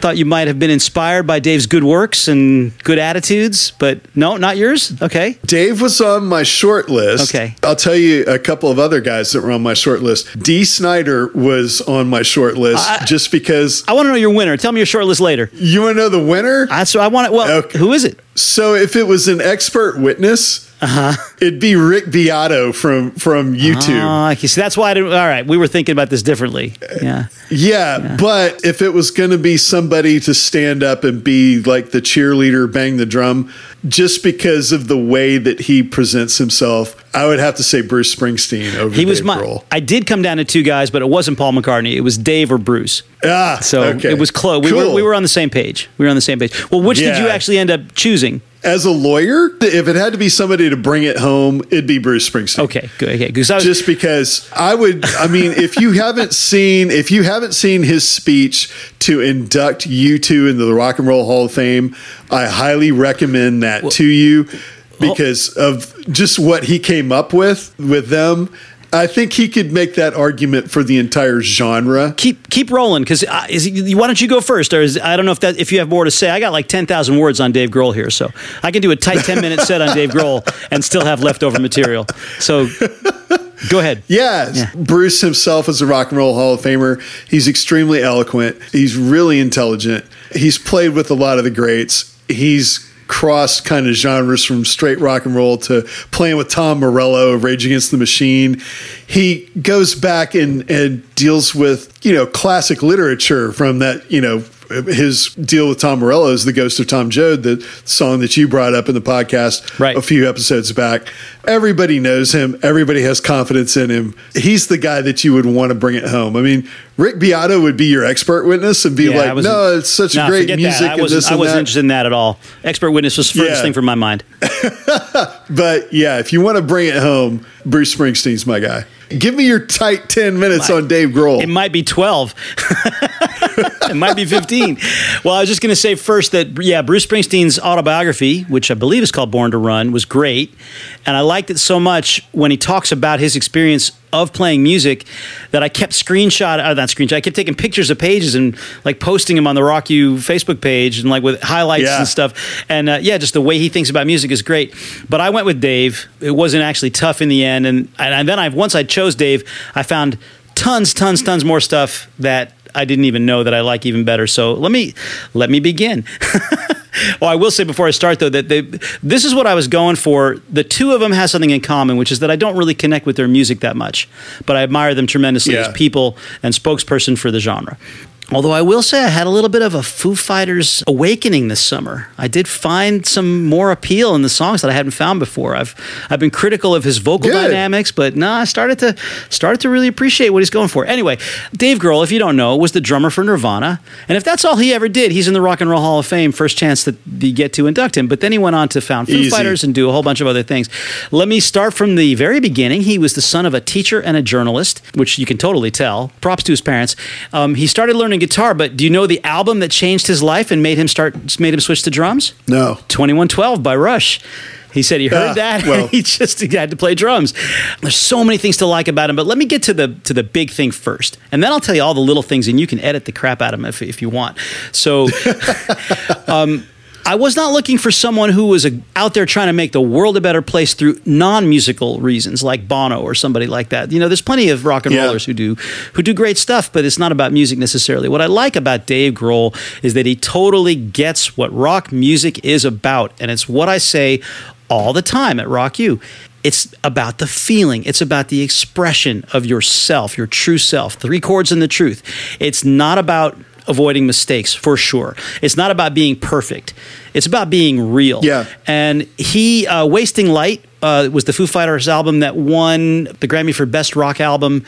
thought you might have been inspired by Dave's good works and good attitudes. But no, not yours. Okay. Dave was on my short list. Okay. I'll tell you a couple of other guys that were on my short list. Dee Snider was on my short list I- just because I want to know your winner. Tell me your short list later. you want to know the winner? That's what I want. Well, Okay. who is it? So if it was an expert witness, Uh-huh. it'd be Rick Beato from from YouTube. Oh, okay. See, that's why I didn't. All right, we were thinking about this differently. Yeah. Yeah, but if it was going to be somebody to stand up and be like the cheerleader, bang the drum, just because of the way that he presents himself, I would have to say Bruce Springsteen over He was Dave my. Grohl. I did come down to two guys, but it wasn't Paul McCartney. It was Dave or Bruce. Ah, So okay. it was close. We were Cool. we were on the same page. We were on the same page. Well, which did you actually end up choosing? As a lawyer, if it had to be somebody to bring it home, it'd be Bruce Springsteen. Okay, good. Okay, because was Just because I would, I mean, if you haven't seen, if you haven't seen his speech to induct U2 into the Rock and Roll Hall of Fame, I highly recommend that to you because of just what he came up with with them. I think he could make that argument for the entire genre. keep keep rolling because uh, why don't you go first? Or is, I don't know if that if you have more to say. I got like ten thousand words on Dave Grohl here, so I can do a tight ten minute set on Dave Grohl and still have leftover material. So go ahead. Yeah, Yeah. Bruce himself is a rock and roll Hall of Famer. He's extremely eloquent. He's really intelligent. He's played with a lot of the greats. He's crossed kind of genres from straight rock and roll to playing with Tom Morello, of Rage Against the Machine. He goes back and, and deals with, you know, classic literature from that, you know, his deal with Tom Morello is the Ghost of Tom Joad, the song that you brought up in the podcast right. a few episodes back. Everybody knows him. Everybody has confidence in him. He's the guy that you would want to bring it home. I mean, Rick Beato would be your expert witness and be yeah, like, "No, it's such no, great music." I wasn't, I wasn't interested in that at all. Expert witness was the furthest yeah. thing from my mind. but yeah, if you want to bring it home, Bruce Springsteen's my guy. Give me your tight 10 minutes on Dave Grohl. It might be 12. it might be 15. Well, I was just going to say first that, yeah, Bruce Springsteen's autobiography, which I believe is called Born to Run, was great. And I liked it so much when he talks about his experience of playing music that I kept screenshot, uh, not screenshot, I kept taking pictures of pages and like posting them on the Rock U Facebook page and like with highlights yeah. and stuff. And uh, yeah, just the way he thinks about music is great. But I went with Dave. It wasn't actually tough in the end. And, and then I once I chose Dave, I found tons, tons, tons more stuff that I didn't even know that I like even better. So let me let me begin. well, oh, I will say before I start though that they, this is what I was going for. The two of them have something in common, which is that I don't really connect with their music that much, but I admire them tremendously yeah. as people and spokesperson for the genre. Although I will say I had a little bit of a Foo Fighters awakening this summer. I did find some more appeal in the songs that I hadn't found before. I've I've been critical of his vocal Good. dynamics, but no, I started to started to really appreciate what he's going for. Anyway, Dave Grohl, if you don't know, was the drummer for Nirvana, and if that's all he ever did, he's in the Rock and Roll Hall of Fame. First chance that you get to induct him. But then he went on to found Foo Easy. Fighters and do a whole bunch of other things. Let me start from the very beginning. He was the son of a teacher and a journalist, which you can totally tell. Props to his parents. Um, he started learning guitar, but do you know the album that changed his life and made him start made him switch to drums? No. 2112 by Rush. He said he heard uh, that well. he just he had to play drums. There's so many things to like about him, but let me get to the to the big thing first, and then I'll tell you all the little things, and you can edit the crap out of them if, if you want. So, um, I was not looking for someone who was a, out there trying to make the world a better place through non-musical reasons, like Bono or somebody like that. You know, there's plenty of rock and yeah. rollers who do who do great stuff, but it's not about music necessarily. What I like about Dave Grohl is that he totally gets what rock music is about, and it's what I say all the time at Rock U. It's about the feeling. It's about the expression of yourself, your true self, three chords and the truth. It's not about avoiding mistakes for sure. It's not about being perfect. It's about being real. Yeah. And he, uh, Wasting Light, uh, was the Foo Fighters album that won the Grammy for Best Rock Album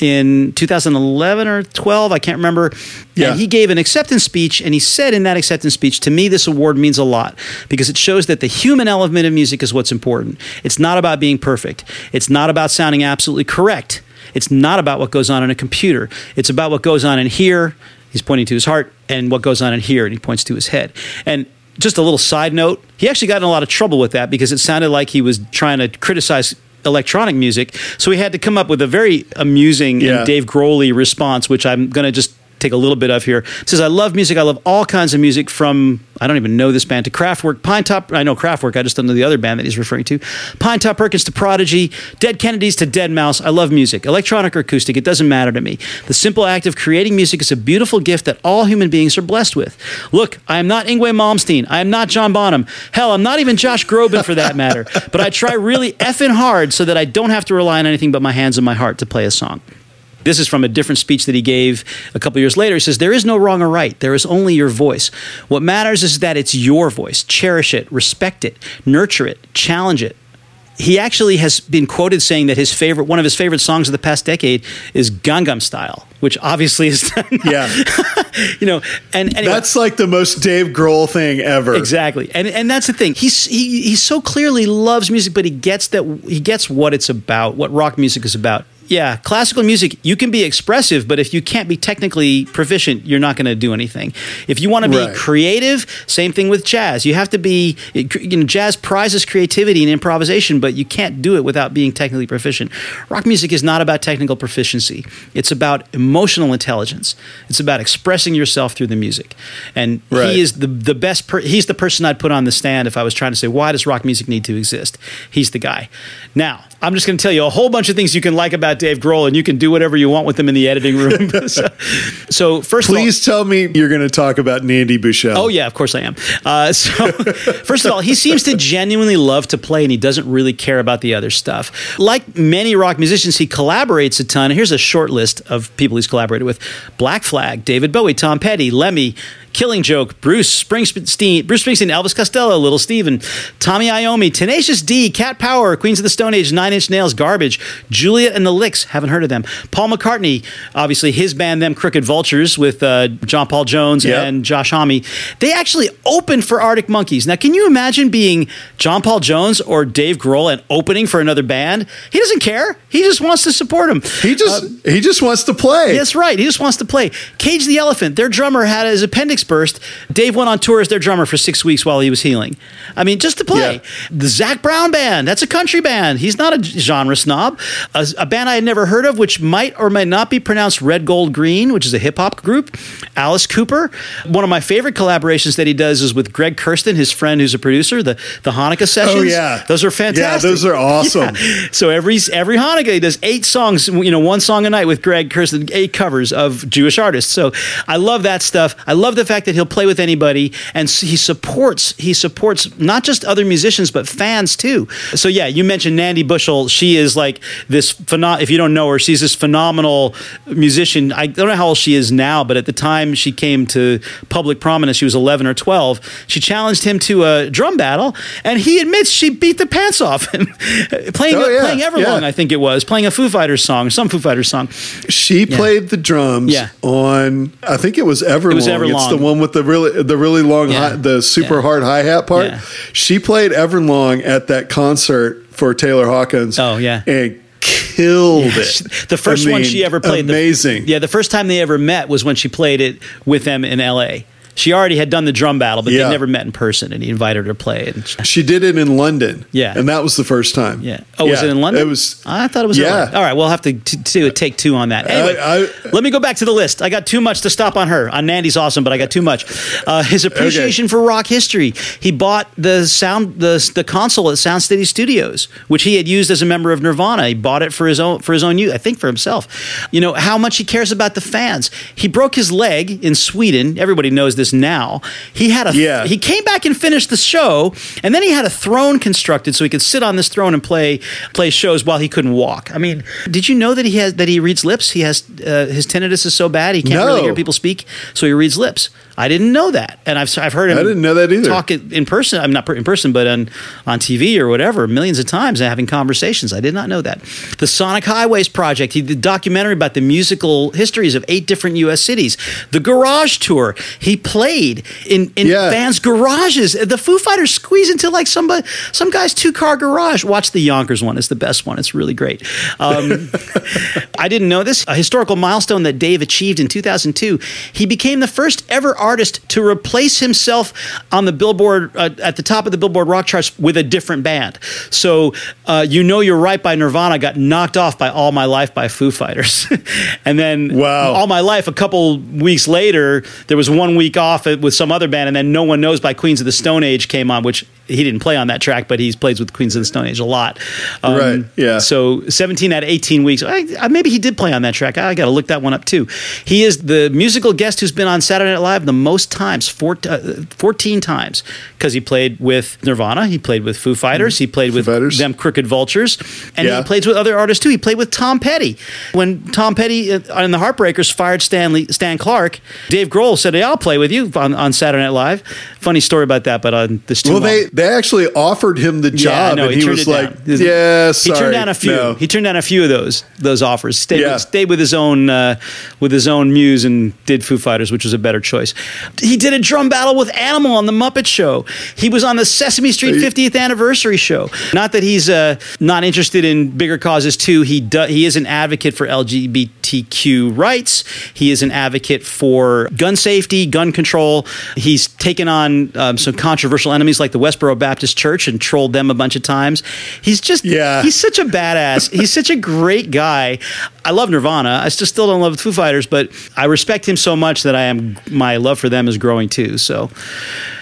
in 2011 or 12 i can't remember yeah. and he gave an acceptance speech and he said in that acceptance speech to me this award means a lot because it shows that the human element of music is what's important it's not about being perfect it's not about sounding absolutely correct it's not about what goes on in a computer it's about what goes on in here He's pointing to his heart and what goes on in here, and he points to his head. And just a little side note, he actually got in a lot of trouble with that because it sounded like he was trying to criticize electronic music. So he had to come up with a very amusing yeah. and Dave Grohl response, which I'm going to just take a little bit of here. It says, I love music. I love all kinds of music from, I don't even know this band, to Kraftwerk, Pinetop. I know Kraftwerk. I just don't know the other band that he's referring to. Pinetop Perkins to Prodigy, Dead Kennedys to Deadmau5. I love music, electronic or acoustic. It doesn't matter to me. The simple act of creating music is a beautiful gift that all human beings are blessed with. Look, I am not Yngwie Malmsteen. I am not John Bonham. Hell, I'm not even Josh Groban for that matter. but I try really effing hard so that I don't have to rely on anything but my hands and my heart to play a song. This is from a different speech that he gave a couple years later. He says, There is no wrong or right. There is only your voice. What matters is that it's your voice. Cherish it, respect it, nurture it, challenge it. He actually has been quoted saying that his favorite, one of his favorite songs of the past decade is Gangnam Style, which obviously is, yeah, you know, and anyway, that's like the most Dave Grohl thing ever. Exactly, and and that's the thing. He's he he so clearly loves music, but he gets that he gets what it's about, what rock music is about yeah, classical music, you can be expressive, but if you can't be technically proficient, you're not going to do anything. If you want to be right. creative, same thing with jazz. You have to be, you know, jazz prizes creativity and improvisation, but you can't do it without being technically proficient. Rock music is not about technical proficiency, it's about emotional intelligence. It's about expressing yourself through the music. And right. he is the, the best, per- he's the person I'd put on the stand if I was trying to say, why does rock music need to exist? He's the guy. Now, I'm just going to tell you a whole bunch of things you can like about Dave Grohl, and you can do whatever you want with him in the editing room. so, so, first, please of all, tell me you're going to talk about Nandi Bushell. Oh yeah, of course I am. Uh, so, first of all, he seems to genuinely love to play, and he doesn't really care about the other stuff. Like many rock musicians, he collaborates a ton. Here's a short list of people he's collaborated with: Black Flag, David Bowie, Tom Petty, Lemmy, Killing Joke, Bruce Springsteen, Bruce Springsteen, Elvis Costello, Little Steven, Tommy Iommi, Tenacious D, Cat Power, Queens of the Stone Age, Nine Inch Nails, Garbage, Juliette and the Licks, haven't heard of them. Paul McCartney, obviously his band, them Crooked Vultures, with uh, John Paul Jones Yep. and Josh Homme. They actually opened for Arctic Monkeys. Now, can you imagine being John Paul Jones or Dave Grohl and opening for another band? He doesn't care. He just wants to support him. He just Uh, he just wants to play. That's right. He just wants to play. Cage the Elephant, their drummer had his appendix burst. Dave went on tour as their drummer for six weeks while he was healing. I mean, just to play. Yeah. The Zac Brown Band, that's a country band. He's not a genre snob. A, a band I had never heard of, which might or might not be pronounced Red Gold Green, which is a hip hop group. Alice Cooper. One of my favorite collaborations that he does is with Greg Kurstin, his friend who's a producer, the, the Hanukkah oh, sessions. Oh, yeah. Those are Yeah, fantastic. those are awesome. Yeah. So every every Hanukkah he does eight songs, you know, one song a night with Greg Kurstin, eight covers of Jewish artists. So I love that stuff. I love the fact that he'll play with anybody, and he supports he supports not just other musicians but fans too. So yeah, you mentioned Nandi Bushell. She is like this. Phenom- if you don't know her, she's this phenomenal musician. I don't know how old she is now, but at the time she came to public prominence, she was 11 or 12. She challenged him to a drum battle, and he admits she beat the pants off him playing Oh, yeah, playing Everlong. yeah. I think it was playing a Foo Fighters song, some Foo Fighters song. She played the drums Yeah. on I think it was Everlong. It was It's Everlong. the one with the really the really long Yeah. hi, the super Yeah. hard hi hat part. Yeah. She played Everlong at that concert for Taylor Hawkins. Oh, yeah. and killed it. The first I one she ever played. the- Amazing. yeah, the first time they ever met was when she played it with them in L.A. She already had done the drum battle, but Yeah. they never met in person, and he invited her to play it. And she- did it in London. Yeah. and that was the first time. Yeah. Oh, was it in London? It was. I thought it was. Yeah. All right. We'll have to t- do a take two on that. Anyway, I- let me go back to the list. I got too much to stop on her. On Nandi's awesome, but I got too much. Uh, his appreciation for rock history. He bought the sound the the console at Sound City Studios, which he had used as a member of Nirvana. He bought it for his own for his own use. I think for himself. You know how much he cares about the fans. He broke his leg in Sweden. Everybody knows this now. He had a Yeah. he came back and finished the show, and then he had a throne constructed so he could sit on this throne and play play shows while he couldn't walk. I mean, did you know that he has that he reads lips? He has uh, his tinnitus is so bad he can't No. really hear people speak, so he reads lips. I didn't know that, and I've I've heard him. I didn't know that either. Talk in person. I'm not in person, but on on TV or whatever, millions of times and having conversations. I did not know that. The Sonic Highways project. He did a documentary about the musical histories of eight different U.S. cities. The Garage Tour. He played in in Yeah. fans' garages. The Foo Fighters squeeze into like somebody some guy's two car garage. Watch the Yonkers one. It's the best one. It's really great. Um, I didn't know this. A historical milestone that Dave achieved in 2002. He became the first ever artist to replace himself on the Billboard uh, at the top of the Billboard rock charts with a different band. So, uh, you know, you're right by Nirvana got knocked off by All My Life by Foo Fighters, and then Wow. All My Life. A couple weeks later, there was one week off with some other band, and then No One Knows by Queens of the Stone Age came on, which he didn't play on that track, but he's plays with Queens of the Stone Age a lot. Um, Right, yeah. So 17 out of 18 weeks. I, I, maybe he did play on that track. I, got to look that one up too. He is the musical guest who's been on Saturday Night Live the most times, four, uh, 14 times, because he played with Nirvana, he played with Foo Fighters, he played with Fighters. them Crooked Vultures, and Yeah. he plays with other artists too. He played with Tom Petty. When Tom Petty uh, and the Heartbreakers fired Stanley Stan Clark, Dave Grohl said, "Hey, I'll play with you on, on Saturday Night Live." Funny story about that, but on this too Well, long. they they actually offered him the job, no, and he, turned was like, down. "Yeah, he turned down a few. no." He turned down a few of those those offers. Stayed, Yeah. with, stayed with his own uh, with his own muse and did Foo Fighters, which was a better choice. He did a drum battle with Animal on the Muppet Show. He was on the Sesame Street 50th anniversary show. Not that he's uh, not interested in bigger causes too. He do, he is an advocate for LGBTQ rights. He is an advocate for gun safety, gun control. He's taken on um, some controversial enemies like the Westboro Baptist Church and trolled them a bunch of times. He's just, Yeah. he's such a badass. he's such a great guy. I love Nirvana. I just still don't love the Foo Fighters, but I respect him so much that I am my love for them is growing too. So,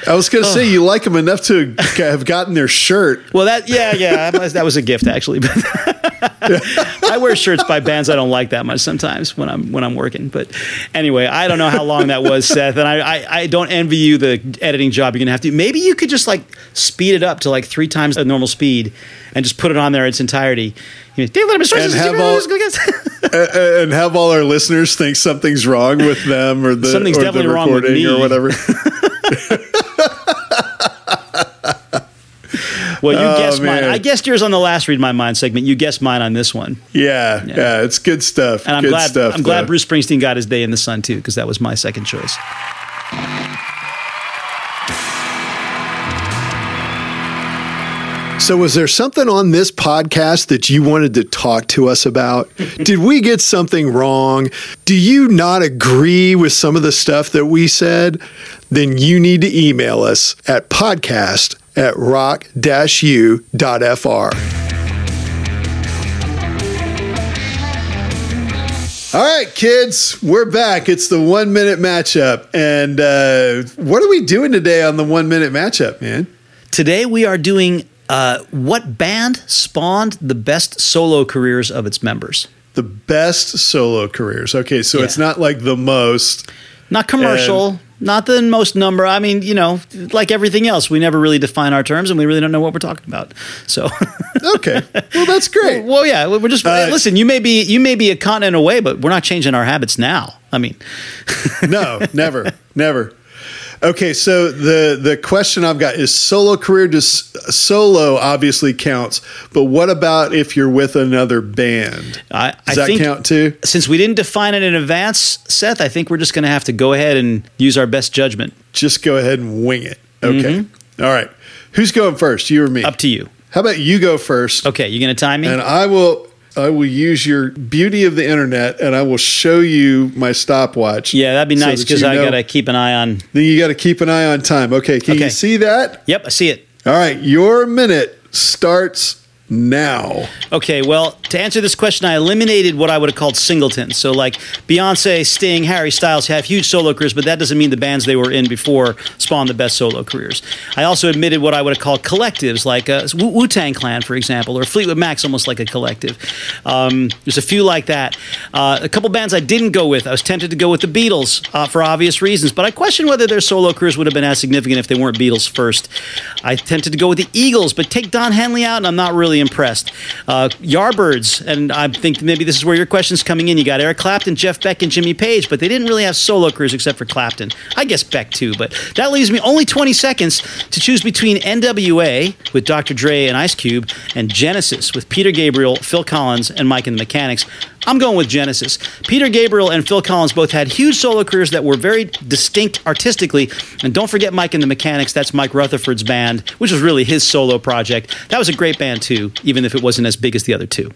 I was going to say you like them enough to have gotten their shirt. well, that yeah, yeah, that was a gift actually. But I wear shirts by bands I don't like that much sometimes when I'm when I'm working. But anyway, I don't know how long that was, Seth, and I I, I don't envy you the editing job you're gonna have to. do. Maybe you could just like speed it up to like three times the normal speed and just put it on there in its entirety. You know, David Letterman And have all- and have all our listeners think something's wrong with them or the, Something's or definitely the wrong with recording me. or whatever. Well, you Oh, guessed mine. I guessed yours on the last read my mind segment. You guessed mine on this one, Yeah, yeah, it's good stuff. and I'm good glad. stuff. I'm glad though. Bruce Springsteen got his day in the sun too, because that was my second choice. So, was there something on this podcast that you wanted to talk to us about? Did we get something wrong? Do you not agree with some of the stuff that we said? Then you need to email us at podcast at rock-u.fr. All right, kids, we're back. It's the one minute matchup. And uh, what are we doing today on the one minute matchup, man? Today we are doing uh, what band spawned the best solo careers of its members. The best solo careers. Okay, so Yeah. it's not like the most. Not commercial, not the most number. I mean, you know, like everything else, we never really define our terms, and we really don't know what we're talking about. So, Okay, well that's great. well, yeah, we're just Uh, listen. You may be you may be a continent away, but we're not changing our habits now. I mean, No, never, never. Okay, so the the question I've got is solo career. Just solo obviously counts, but what about if you're with another band? I, Does I that think count too? since we didn't define it in advance, Seth, I think we're just going to have to go ahead and use our best judgment. Just go ahead and wing it. Okay. All right. Who's going first? You or me? Mm-hmm. Up to you. How about you go first? Okay, you going to time me? And I will I will use your beauty of the internet and I will show you my stopwatch. yeah, that'd be so nice because I got to keep an eye on. Then you got to keep an eye on time. Okay, can Okay. you see that? Yep, I see it. All right, your minute starts now. Okay, well, to answer this question, I eliminated what I would have called singletons. So, like Beyonce, Sting, Harry Styles have huge solo careers, but that doesn't mean the bands they were in before spawned the best solo careers. I also admitted what I would have called collectives, like uh, Wu Tang Clan, for example, or Fleetwood Mac's almost like a collective. Um, there's a few like that. Uh, a couple bands I didn't go with. I was tempted to go with the Beatles uh, for obvious reasons, but I question whether their solo careers would have been as significant if they weren't Beatles first. I tempted to go with the Eagles, but take Don Henley out, and I'm not really impressed. Uh, Yardbirds, and I think maybe this is where your question's coming in. You got Eric Clapton, Jeff Beck, and Jimmy Page, but they didn't really have solo careers except for Clapton. I guess Beck too, but that leaves me only 20 seconds to choose between NWA with Dr. Dre and Ice Cube and Genesis with Peter Gabriel, Phil Collins, and Mike and the Mechanics. I'm going with Genesis. Peter Gabriel and Phil Collins both had huge solo careers that were very distinct artistically. And don't forget Mike and the Mechanics. That's Mike Rutherford's band, which was really his solo project. That was a great band too, even if it wasn't as big as the other two.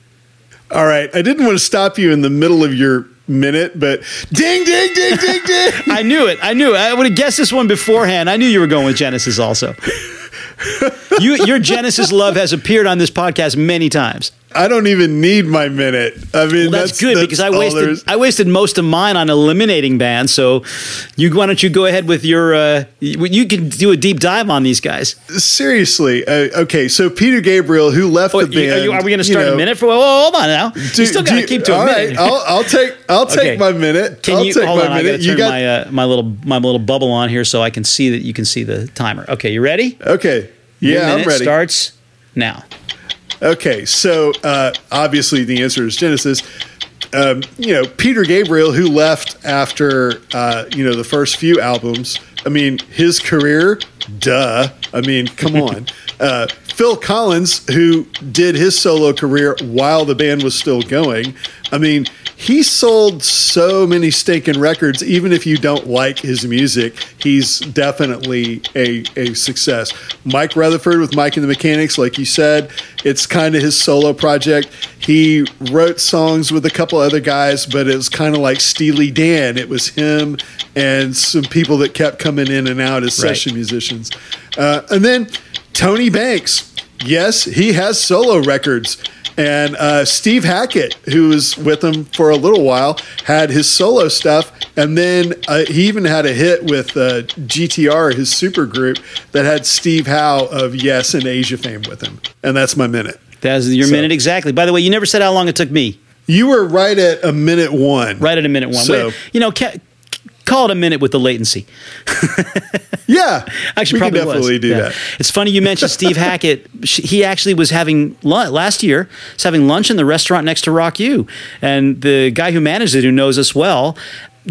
All right, I didn't want to stop you in the middle of your minute, but ding, ding, ding, ding, ding. I knew it. I knew it. I would have guessed this one beforehand. I knew you were going with Genesis also. you, your Genesis love has appeared on this podcast many times. I don't even need my minute. I mean, Well, that's, good because I wasted. I wasted most of mine on eliminating bands. So, you why don't you go ahead with your uh, you, you can do a deep dive on these guys. Seriously, uh, okay. So Peter Gabriel, who left Oh, the band, are, you- are we going to you start know, a minute for? Well, hold on now. do- you still got to keep to a all minute. right, I'll, I'll take I'll take Okay. my minute. Can I'll you take hold my on? I got minute. to You turn got my uh, my little my little bubble on here so I can see that you can see the timer. Okay, you ready? okay. Yeah, I'm ready. Starts now. Okay, so uh, obviously the answer is Genesis. Um, you know, Peter Gabriel, who left after uh, you know the first few albums. I mean, his career, duh. I mean, come on. Uh, Phil Collins, who did his solo career while the band was still going. I mean, he sold so many stinking records. Even if you don't like his music, he's definitely a, a success. Mike Rutherford with Mike and the Mechanics, like you said, it's kind of his solo project. He wrote songs with a couple other guys, but it was kind of like Steely Dan. It was him and some people that kept coming in and out as Right. session musicians. Uh, and then Tony Banks. Yes, he has solo records. And uh, Steve Hackett, who was with him for a little while, had his solo stuff. And then uh, he even had a hit with uh, GTR, his super group, that had Steve Howe of Yes and Asia fame with him. And that's my minute. That's your So- minute exactly. By the way, you never said how long it took me. You were right at a minute one. Right at a minute one. So- Wait, you know, call it a minute with the latency. Yeah. Actually, we probably definitely was. do Yeah. that. It's funny you mentioned Steve Hackett. He actually was having lunch last year. Was having lunch in the restaurant next to Rock U, and the guy who managed it, who knows us well.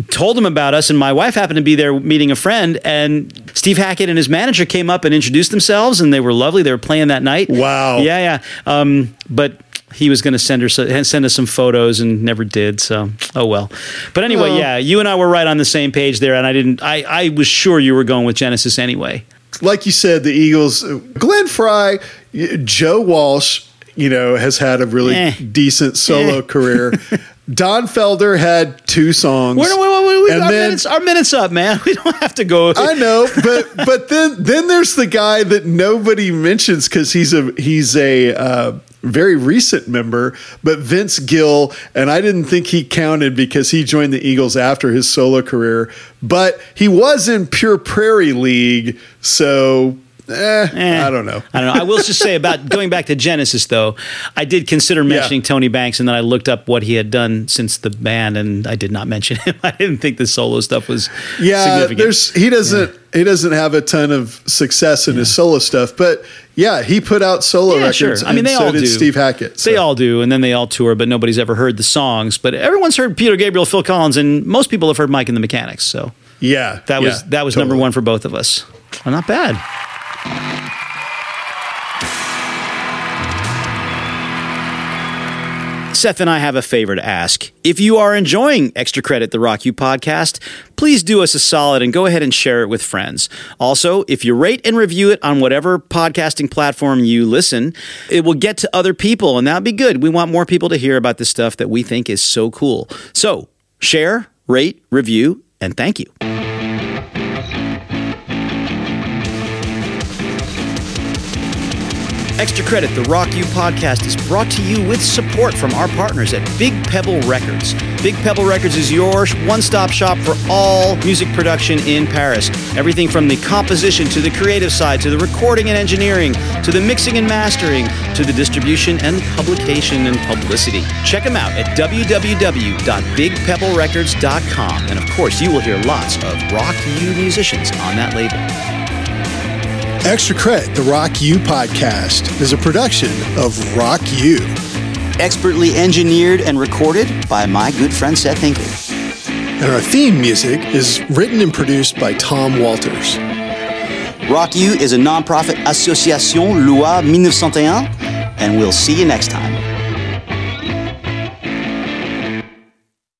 Told him about us, and my wife happened to be there meeting a friend. And Steve Hackett and his manager came up and introduced themselves, and they were lovely. They were playing that night. Wow. Yeah, yeah. Um, but he was going to send her send us some photos and never did. So oh well. But anyway, Oh. yeah, you and I were right on the same page there, and I didn't. I I was sure you were going with Genesis anyway. like you said, the Eagles, Glenn Frey, Joe Walsh, you know, has had a really Eh. decent solo Eh. career. Don Felder had two songs. Wait, wait, wait, wait, wait. And our, then- minutes, our minutes up, man. We don't have to go. I know, but but then then there's the guy that nobody mentions because he's a he's a uh, very recent member, but Vince Gill, and I didn't think he counted because he joined the Eagles after his solo career, but he was in Pure Prairie League, so eh, Eh, I don't know. I don't know. I will just say about going back to Genesis, though, I did consider mentioning Tony Banks, and then I looked up what he had done since the band, and I did not mention him. I didn't think the solo stuff was Yeah, significant. there's he doesn't he doesn't have a ton of success in his solo stuff, but yeah, he put out solo Yeah, records. sure. I mean, they so all did do. Steve Hackett. They all do, and then they all tour, but nobody's ever heard the songs. But everyone's heard Peter Gabriel, Phil Collins, and most people have heard Mike and the Mechanics. So yeah, that was that was number one for both of us. Well, not bad. Seth and I have a favor to ask. If you are enjoying Extra Credit, the Rock U podcast, please do us a solid and go ahead and share it with friends. Also, if you rate and review it on whatever podcasting platform you listen, it will get to other people, and that'd be good. We want more people to hear about the stuff that we think is so cool. So, share, rate, review, and thank you. Extra Credit, the Rock U podcast, is brought to you with support from our partners at Big Pebble Records. Big Pebble Records is your one stop shop for all music production in Paris. Everything from the composition to the creative side to the recording and engineering to the mixing and mastering to the distribution and publication and publicity. Check them out at www.bigpebblerecords.com. And of course, you will hear lots of Rock U musicians on that label. Extra Credit, the Rock U podcast, is a production of Rock U. expertly engineered and recorded by my good friend Seth Hinckley. And our theme music is written and produced by Tom Walters. Rock U is a nonprofit association loi 1901, and we'll see you next time.